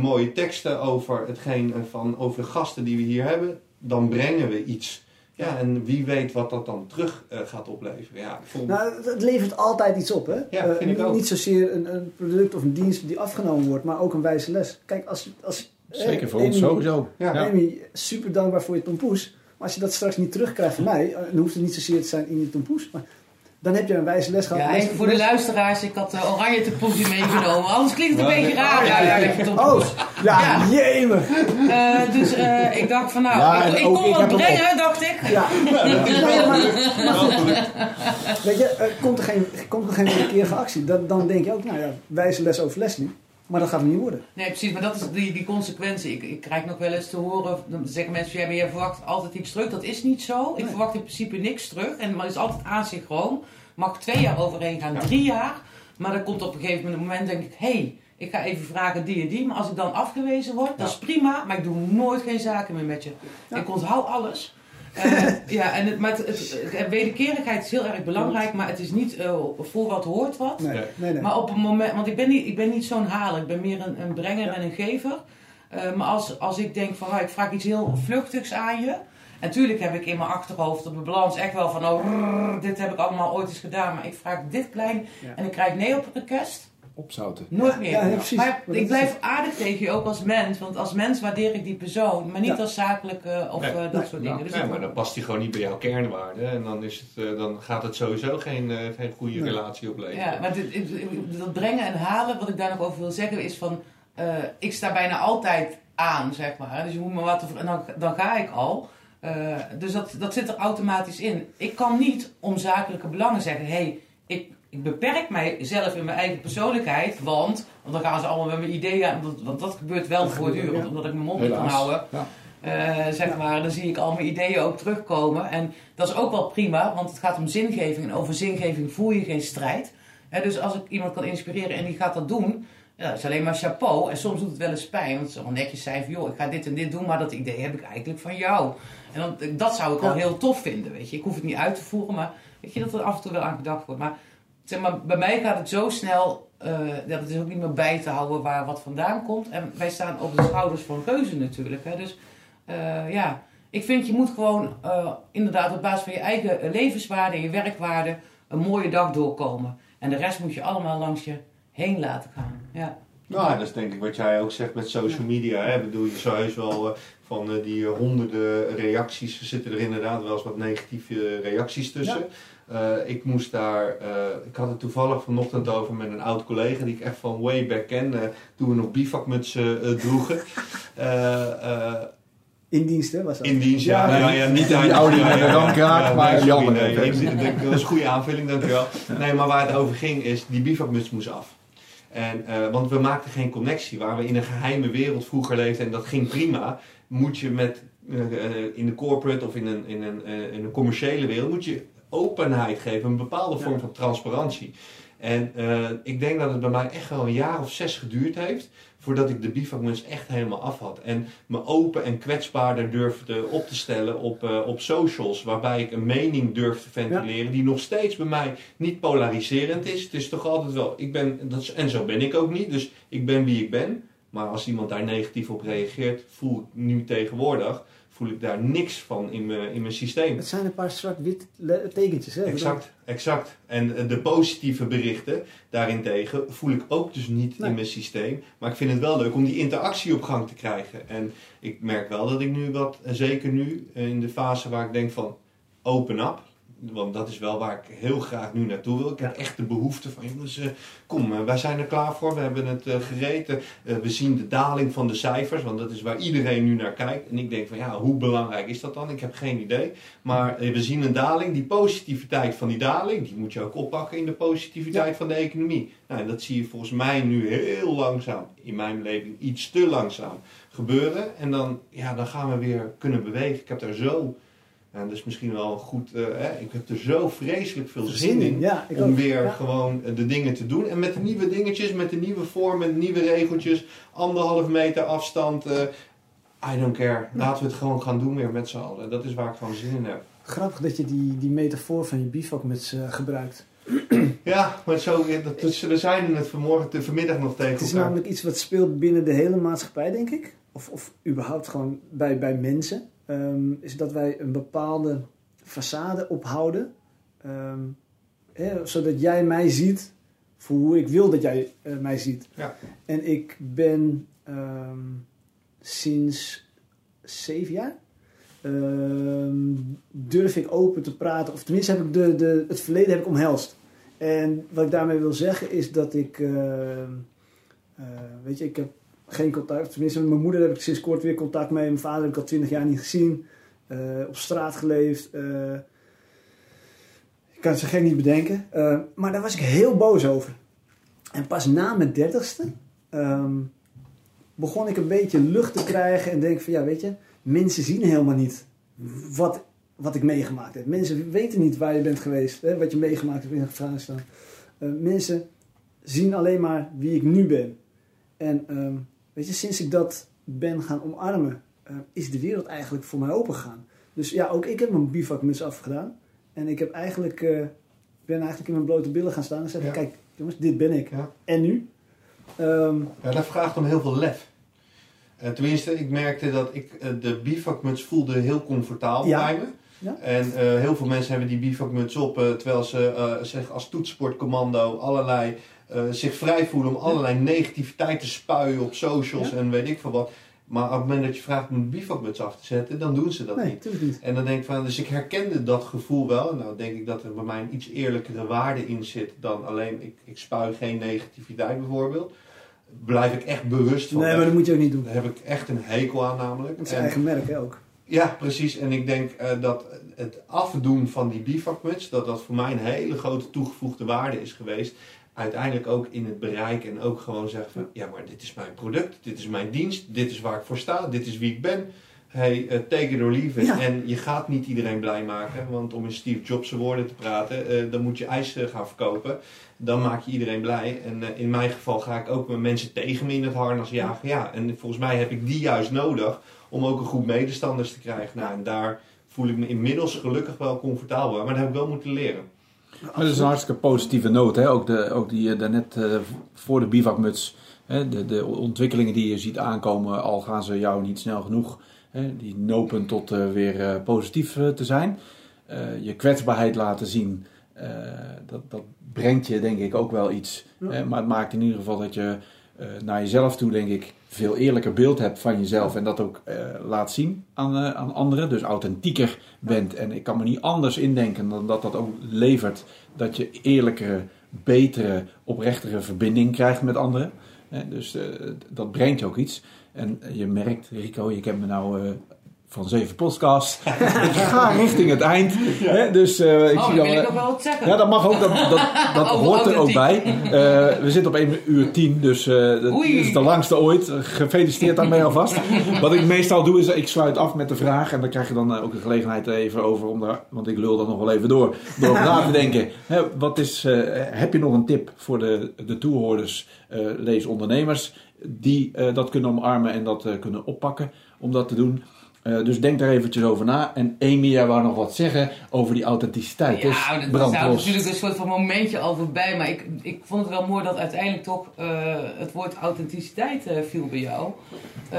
mooie teksten over hetgeen van over de gasten die we hier hebben. Dan brengen we iets. Ja, en wie weet wat dat dan terug eh, gaat opleveren. Ja, ik vond- nou, het- levert altijd iets op, hè? Ja, Eh, vind ik ook. Niet zozeer een, een product of een dienst die afgenomen wordt, maar ook een wijze les. Kijk, als, als Zeker eh, voor ons sowieso. Ja. Amy, super dankbaar voor je tompoes. Maar als je dat straks niet terugkrijgt van mij, dan hoeft het niet zozeer te zijn in je tompoes. Maar dan heb je een wijze les gehad. Ja, Les- even voor de les- luisteraars, ik had de oranje tompoesje meegenomen. Anders klinkt het een Ja, beetje raar. Ja, ja, Oh, ja, Ja. jemig. Eh, dus eh, ik dacht van nou, Ja, ik, ik ik wat brengen, dacht ik. Ja. Nee, maar, maar goed. Weet je, er komt er geen, komt er geen wederkerige actie. Dan, dan denk je ook, nou ja, wijze les over Leslie. Maar dat gaat het niet worden. Nee, precies, maar dat is die, die consequentie. Ik, ik krijg nog wel eens te horen, dan zeggen mensen, ja, maar jij verwacht altijd iets terug. Dat is niet zo. Ik Nee. verwacht in principe niks terug. En, maar het is altijd asynchroon. Mag twee jaar overheen gaan, Ja. drie jaar. Maar dan komt op een gegeven moment een moment, denk ik, hé, hey, ik ga even vragen die en die. Maar als ik dan afgewezen word, dat is prima. Maar ik doe nooit geen zaken meer met je. Ja. Ik onthoud alles. Eh, ja, en het, maar het, het, het- wederkerigheid is heel erg belangrijk, maar het is niet eh, voor wat hoort wat. Nee, Nee. nee. Maar op een moment, want ik ben niet, ik ben niet zo'n haler, ik ben meer een, een brenger Ja. en een gever. Eh, maar als, als ik denk van, ik vraag iets heel vluchtigs aan je. En natuurlijk heb ik in mijn achterhoofd op mijn balans echt wel van, oh, rrr, dit heb ik allemaal ooit eens gedaan. Maar ik vraag dit klein Ja. en ik krijg nee op een request. Opzouten. Nooit meer. Ja, ja, precies. Maar ik blijf het. aardig tegen je ook als mens. Want als mens waardeer ik die persoon. Maar niet Ja. als zakelijke of Nee. eh, dat Nee. soort dingen. Dus Nee, maar dan past die gewoon niet bij jouw kernwaarden. En dan, is het, eh, dan gaat het sowieso geen, eh, geen goede Nee. relatie opleveren. Ja, maar dit, dat brengen en halen, wat ik daar nog over wil zeggen, is van... eh, ik sta bijna altijd aan, zeg maar. Dus je moet me wat... En dan, dan ga ik al. Eh, dus dat, dat zit er automatisch in. Ik kan niet om zakelijke belangen zeggen... hey, ik, beperk mijzelf in mijn eigen persoonlijkheid, want... Want dan gaan ze allemaal met mijn ideeën... aan, Want, want dat gebeurt wel voortdurend, ja. omdat ik mijn mond niet kan houden. Ja. Eh, zeg maar, dan zie ik al mijn ideeën ook terugkomen. En dat is ook wel prima, want het gaat om zingeving. En over zingeving voel je geen strijd. Dus als ik iemand kan inspireren en die gaat dat doen, ja, dat is alleen maar chapeau. En soms doet het wel eens pijn, want ze gewoon netjes zijn van, joh, ik ga dit en dit doen, maar dat idee heb ik eigenlijk van jou. En dan, dat zou ik al heel tof vinden, weet je. Ik hoef het niet uit te voeren, maar weet je, dat er af en toe wel aan gedacht wordt. Maar, zeg maar bij mij gaat het zo snel, eh, dat het is ook niet meer bij te houden waar wat vandaan komt. En wij staan op de schouders van reuzen natuurlijk. Hè. Dus eh, ja, Ik vind je moet gewoon eh, inderdaad op basis van je eigen levenswaarde en je werkwaarde een mooie dag doorkomen. En de rest moet je allemaal langs je heen laten gaan. Ja. Nou, dat is denk ik wat jij ook zegt met social media. Hè? Bedoel, je heus wel van die honderden reacties, er zitten er inderdaad wel eens wat negatieve reacties tussen. Eh, ik moest daar, eh, ik had het toevallig vanochtend over met een oud collega die ik echt van way back ken, eh, toen we nog bivakmutsen droegen. In dienst, hè, was dat? in dienst, ja. Ja, ja, nee, ja, niet oude de ramkraak, maar jammer. nee, dat is een goede aanvulling, dankjewel. Nee, maar waar het over ging is, die bivakmuts moest af. En, want we maakten geen connectie. Waar we in een geheime wereld vroeger leefden en dat ging prima, moet je met, in de corporate of in een, in, een, in een commerciële wereld, moet je openheid geven, een bepaalde vorm Ja. van transparantie. En eh, ik denk dat het bij mij echt wel een jaar of zes geduurd heeft voordat ik de bivakmuts echt helemaal af had. En me open en kwetsbaarder durfde op te stellen op, eh, op socials, waarbij ik een mening durf te ventileren, die nog steeds bij mij niet polariserend is. Het is toch altijd wel, ik ben, dat is, en zo ben ik ook niet, dus ik ben wie ik ben. Maar als iemand daar negatief op reageert, voel ik nu tegenwoordig, voel ik daar niks van in mijn, in mijn systeem. Het zijn een paar zwart-wit tekentjes, hè? Exact, exact. En eh, de positieve berichten daarentegen voel ik ook dus niet Nee. in mijn systeem. Maar ik vind het wel leuk om die interactie op gang te krijgen. En ik merk wel dat ik nu wat, eh, zeker nu, eh, in de fase waar ik denk van open up. Want dat is wel waar ik heel graag nu naartoe wil. Ik heb echt de behoefte van, jongens, eh, kom, eh, wij zijn er klaar voor. We hebben het eh, gereten. We zien de daling van de cijfers, want dat is waar iedereen nu naar kijkt. En ik denk van, ja, hoe belangrijk is dat dan? Ik heb geen idee. Maar we zien een daling. Die positiviteit van die daling, die moet je ook oppakken in de positiviteit van de economie. Nou, en dat zie je volgens mij nu heel langzaam, in mijn beleving iets te langzaam gebeuren. En dan, ja, dan gaan we weer kunnen bewegen. Ik heb daar zo, dat is misschien wel goed, eh, hè, ik heb er zo vreselijk veel zin in. Ja, om ook. weer Ja. gewoon eh, de dingen te doen. En met de nieuwe dingetjes, met de nieuwe vormen, de nieuwe regeltjes, anderhalf meter afstand. eh, I don't care. Laten we het gewoon gaan doen weer met z'n allen. Dat is waar ik gewoon zin in heb. Grappig dat je die, die metafoor van je bivakmuts eh gebruikt. Ja, maar zo, dat, we zijn het vanmorgen, vanmiddag nog tegen Het is elkaar. namelijk iets wat speelt binnen de hele maatschappij, denk ik. Of, of überhaupt gewoon bij, bij mensen. Ehm, is dat wij een bepaalde façade ophouden. Ehm, hè, zodat jij mij ziet voor hoe ik wil dat jij eh, mij ziet. Ja. En ik ben ehm, sinds zeven jaar... durf ik open te praten. Of tenminste heb ik de, de, het verleden heb ik omhelst. En wat ik daarmee wil zeggen is dat ik... eh, weet je, ik heb geen contact. Tenminste, met mijn moeder heb ik sinds kort weer contact mee. Mijn vader heb ik al twintig jaar niet gezien. Eh, op straat geleefd. eh, ik kan zo gek niet bedenken. Eh, maar daar was ik heel boos over. En pas na mijn dertigste ehm, begon ik een beetje lucht te krijgen. En denk van, ja, weet je, mensen zien helemaal niet wat, wat ik meegemaakt heb. Mensen weten niet waar je bent geweest. Hè, wat je meegemaakt hebt in Afghanistan. Mensen zien alleen maar wie ik nu ben. En ehm, weet je, sinds ik dat ben gaan omarmen, eh, is de wereld eigenlijk voor mij opengegaan. Dus ja, ook ik heb mijn bivakmuts afgedaan. En ik heb eigenlijk, eh, ben eigenlijk in mijn blote billen gaan staan en zeggen, Ja. kijk jongens, dit ben ik. Ja. En nu? Ehm, Ja, dat vraagt om heel veel lef. Eh, tenminste, ik merkte dat ik de bivakmuts voelde heel comfortabel Ja. bij me. Ja. En heel veel mensen hebben die bivakmuts op, terwijl ze eh, zeg, als toetsportcommando allerlei zich vrij voelen om allerlei negativiteit te spuien op socials en weet ik veel wat. Maar op het moment dat je vraagt om de bivakmuts af te zetten, dan doen ze dat nee, niet. En dan denk ik van, dus ik herkende dat gevoel wel. Nou denk ik dat er bij mij een iets eerlijkere waarde in zit dan alleen, ik, ik spuig geen negativiteit bijvoorbeeld. Blijf ik echt bewust van. Nee, maar dat moet je ook niet doen. Daar heb ik echt een hekel aan namelijk. Het is En- eigen merk hè, ook. ja, precies. En ik denk eh, dat het afdoen van die bivakmuts, dat dat voor mij een hele grote toegevoegde waarde is geweest. Uiteindelijk ook in het bereik en ook gewoon zeggen van, ja maar dit is mijn product, dit is mijn dienst, dit is waar ik voor sta, dit is wie ik ben. Hey, eh, take it or leave it. Ja. En je gaat niet iedereen blij maken, want om in Steve Jobs' woorden te praten, eh, dan moet je ijs gaan verkopen. Dan maak je iedereen blij. En eh, in mijn geval ga ik ook met mensen tegen me in het harnas jagen. Ja, en volgens mij heb ik die juist nodig om ook een groep medestanders te krijgen. Nou, en daar voel ik me inmiddels gelukkig wel comfortabel maar dat heb ik wel moeten leren. Maar dat is een hartstikke positieve noot. Hè? Ook, de, ook die je daarnet eh, voor de bivakmuts Hè, de, de ontwikkelingen die je ziet aankomen, al gaan ze jou niet snel genoeg, hè, die nopen tot eh, weer eh, positief eh, te zijn. Eh, je kwetsbaarheid laten zien, eh, dat, dat brengt je denk ik ook wel iets. Ja. Hè, maar het maakt in ieder geval dat je eh, naar jezelf toe, denk ik, veel eerlijker beeld hebt van jezelf. En dat ook eh, laat zien aan, eh, aan anderen. Dus authentieker bent. En ik kan me niet anders indenken dan dat dat ook levert dat je eerlijkere, betere, oprechtere verbinding krijgt met anderen. Dus eh, dat brengt je ook iets. En je merkt, Rico, je kent me nou van zeven podcasts. ik ga richting het eind. Hè, dus eh, ik oh, zie dan al, wil ik eh, nog wel wat zeggen. ja, dat mag ook. Dat, dat, hoort er ook bij. Eh, we zitten op 1 uur 10, dus eh, dat Oei. is de langste ooit. Gefeliciteerd daarmee alvast. Wat ik meestal doe, is ik sluit af met de vraag. En dan krijg je dan ook de gelegenheid even over, om daar, want ik lul dan nog wel even door, door na te denken. Hè, wat is, eh, heb je nog een tip voor de, de toehoorders, eh leesondernemers, die eh, dat kunnen omarmen en dat eh, kunnen oppakken om dat te doen? Eh, dus denk daar eventjes over na. En Amy, jij wou nog wat zeggen over die authenticiteit. dus Ja, dat brand is natuurlijk een soort van momentje al voorbij. Maar ik, ik vond het wel mooi dat uiteindelijk toch eh, het woord authenticiteit eh, viel bij jou.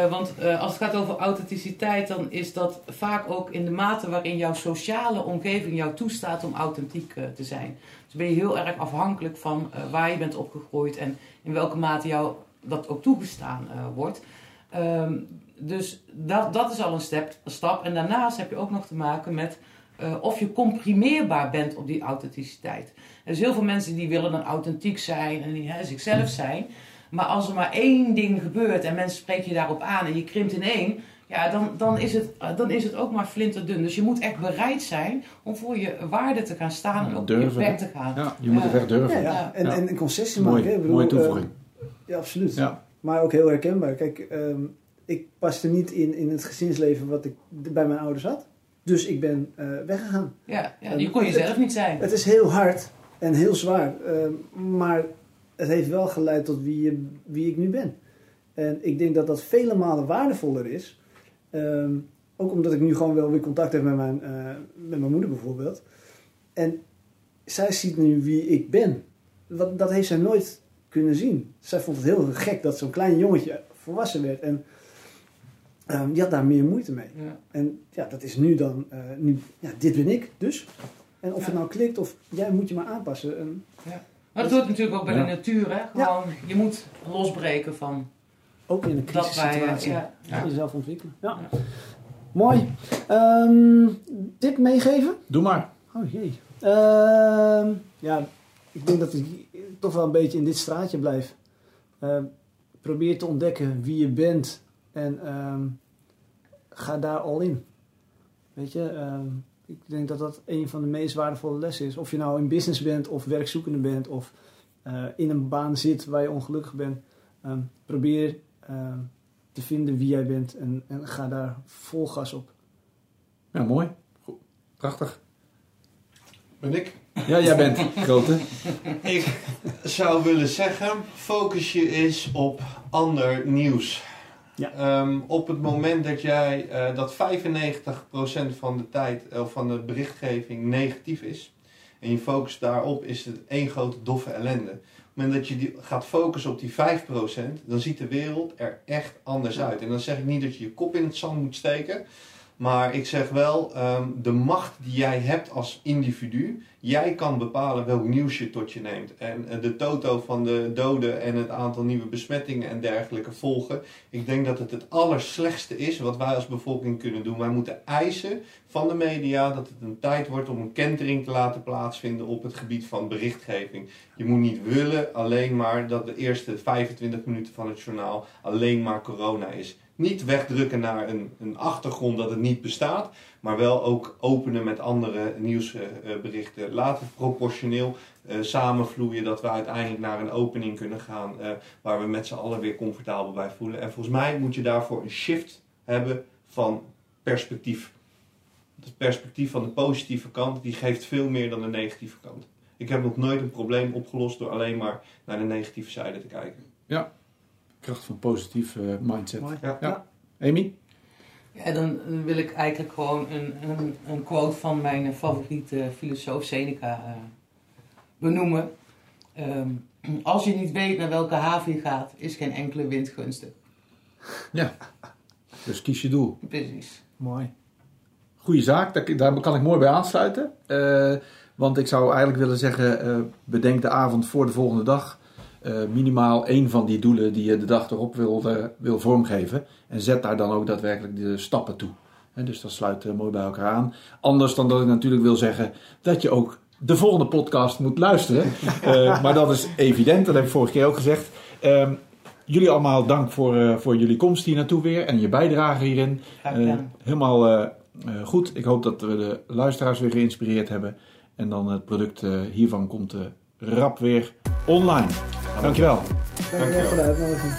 Want als het gaat over authenticiteit, dan is dat vaak ook in de mate waarin jouw sociale omgeving jou toestaat om authentiek te zijn. Dus ben je heel erg afhankelijk van waar je bent opgegroeid en in welke mate jou dat ook toegestaan wordt. Ehm, dus dat, dat is al een step, stap. En daarnaast heb je ook nog te maken met eh, of je comprimeerbaar bent op die authenticiteit. Er zijn heel veel mensen die willen dan authentiek zijn en die hè, zichzelf zijn. Maar als er maar één ding gebeurt en mensen spreken je daarop aan en je krimpt in één, ja, dan, dan, is het, eh, dan is het ook maar flinterdun. Dus je moet echt bereid zijn om voor je waarde te gaan staan en op je hè? te gaan. Ja, je moet het echt durven. Ja. En, en een concessie maken. Mooi, bedoel, mooie eh, toevoeging. ja, absoluut. Ja. Maar ook heel herkenbaar. Kijk, ehm, ik paste niet in, in het gezinsleven wat ik bij mijn ouders had. Dus ik ben eh, weggegaan. Ja, ja, je kon jezelf niet zijn. Het is heel hard en heel zwaar. ehm, maar het heeft wel geleid tot wie, je, wie ik nu ben. En ik denk dat dat vele malen waardevoller is. Ehm, ook omdat ik nu gewoon wel weer contact heb met mijn, eh, met mijn moeder bijvoorbeeld. En zij ziet nu wie ik ben. Wat, dat heeft zij nooit kunnen zien. Zij vond het heel gek dat zo'n klein jongetje volwassen werd. En ehm, die had daar meer moeite mee. Ja. En ja, dat is nu dan, eh, nu, ja, dit ben ik dus. En of Ja. het nou klikt of jij moet je maar aanpassen. En Maar dat hoort natuurlijk ook bij Ja. de natuur, hè? Gewoon, je moet losbreken van ook in een dat wij... crisissituatie Ja, ja. jezelf ontwikkelen. Ja. Ja. Mooi. Ehm, tip meegeven? Doe maar. Oh jee. Ehm, ja, ik denk dat ik toch wel een beetje in dit straatje blijf. Ehm, probeer te ontdekken wie je bent en ehm, ga daar al in. Weet je, ehm, ik denk dat dat een van de meest waardevolle lessen is. Of je nou in business bent of werkzoekende bent of eh, in een baan zit waar je ongelukkig bent. Ehm, probeer ehm, te vinden wie jij bent en, en ga daar vol gas op. Ja, mooi. Goed. Prachtig. Ben ik? Ja, jij bent grote. Ik zou willen zeggen, focus je eens op ander nieuws. Ja. Ehm, op het moment dat jij eh, dat 95% van de tijd eh, van de berichtgeving negatief is en je focust daarop, is het één grote doffe ellende. Op het moment dat je die gaat focussen op die 5%, dan ziet de wereld er echt anders uit. En dan zeg ik niet dat je je kop in het zand moet steken. Maar ik zeg wel, ehm, de macht die jij hebt als individu, jij kan bepalen welk nieuws je tot je neemt. En eh, de toto van de doden en het aantal nieuwe besmettingen en dergelijke volgen. Ik denk dat het het allerslechtste is wat wij als bevolking kunnen doen. Wij moeten eisen van de media dat het een tijd wordt om een kentering te laten plaatsvinden op het gebied van berichtgeving. Je moet niet willen alleen maar dat de eerste 25 minuten van het journaal alleen maar corona is. Niet wegdrukken naar een, een achtergrond dat het niet bestaat, maar wel ook openen met andere nieuwsberichten. Laat het proportioneel eh, samenvloeien dat we uiteindelijk naar een opening kunnen gaan eh, waar we met z'n allen weer comfortabel bij voelen. En volgens mij moet je daarvoor een shift hebben van perspectief. Het perspectief van de positieve kant, die geeft veel meer dan de negatieve kant. Ik heb nog nooit een probleem opgelost door alleen maar naar de negatieve zijde te kijken. Kracht van positief eh, mindset. Mooi. Ja. Ja. Amy? Ja, dan wil ik eigenlijk gewoon een, een, een quote van mijn favoriete filosoof Seneca eh, benoemen. ehm, als je niet weet naar welke haven je gaat, is geen enkele wind gunstig. Ja. Dus kies je doel. Precies. Mooi. Goeie zaak, daar, daar kan ik mooi bij aansluiten. Eh, want ik zou eigenlijk willen zeggen, eh, bedenk de avond voor de volgende dag eh, minimaal één van die doelen die je de dag erop wil, eh, wil vormgeven. En zet daar dan ook daadwerkelijk de stappen toe. Dus dat sluit eh, mooi bij elkaar aan. Anders dan dat ik natuurlijk wil zeggen dat je ook de volgende podcast moet luisteren. Maar dat is evident, dat heb ik vorige keer ook gezegd. Ehm, jullie allemaal dank voor, voor jullie komst hier naartoe weer en je bijdrage hierin. Helemaal goed. Ik hoop dat we de luisteraars weer geïnspireerd hebben. En dan het product hiervan komt rap weer online. Dankjewel. Dankjewel voor de uitnodiging.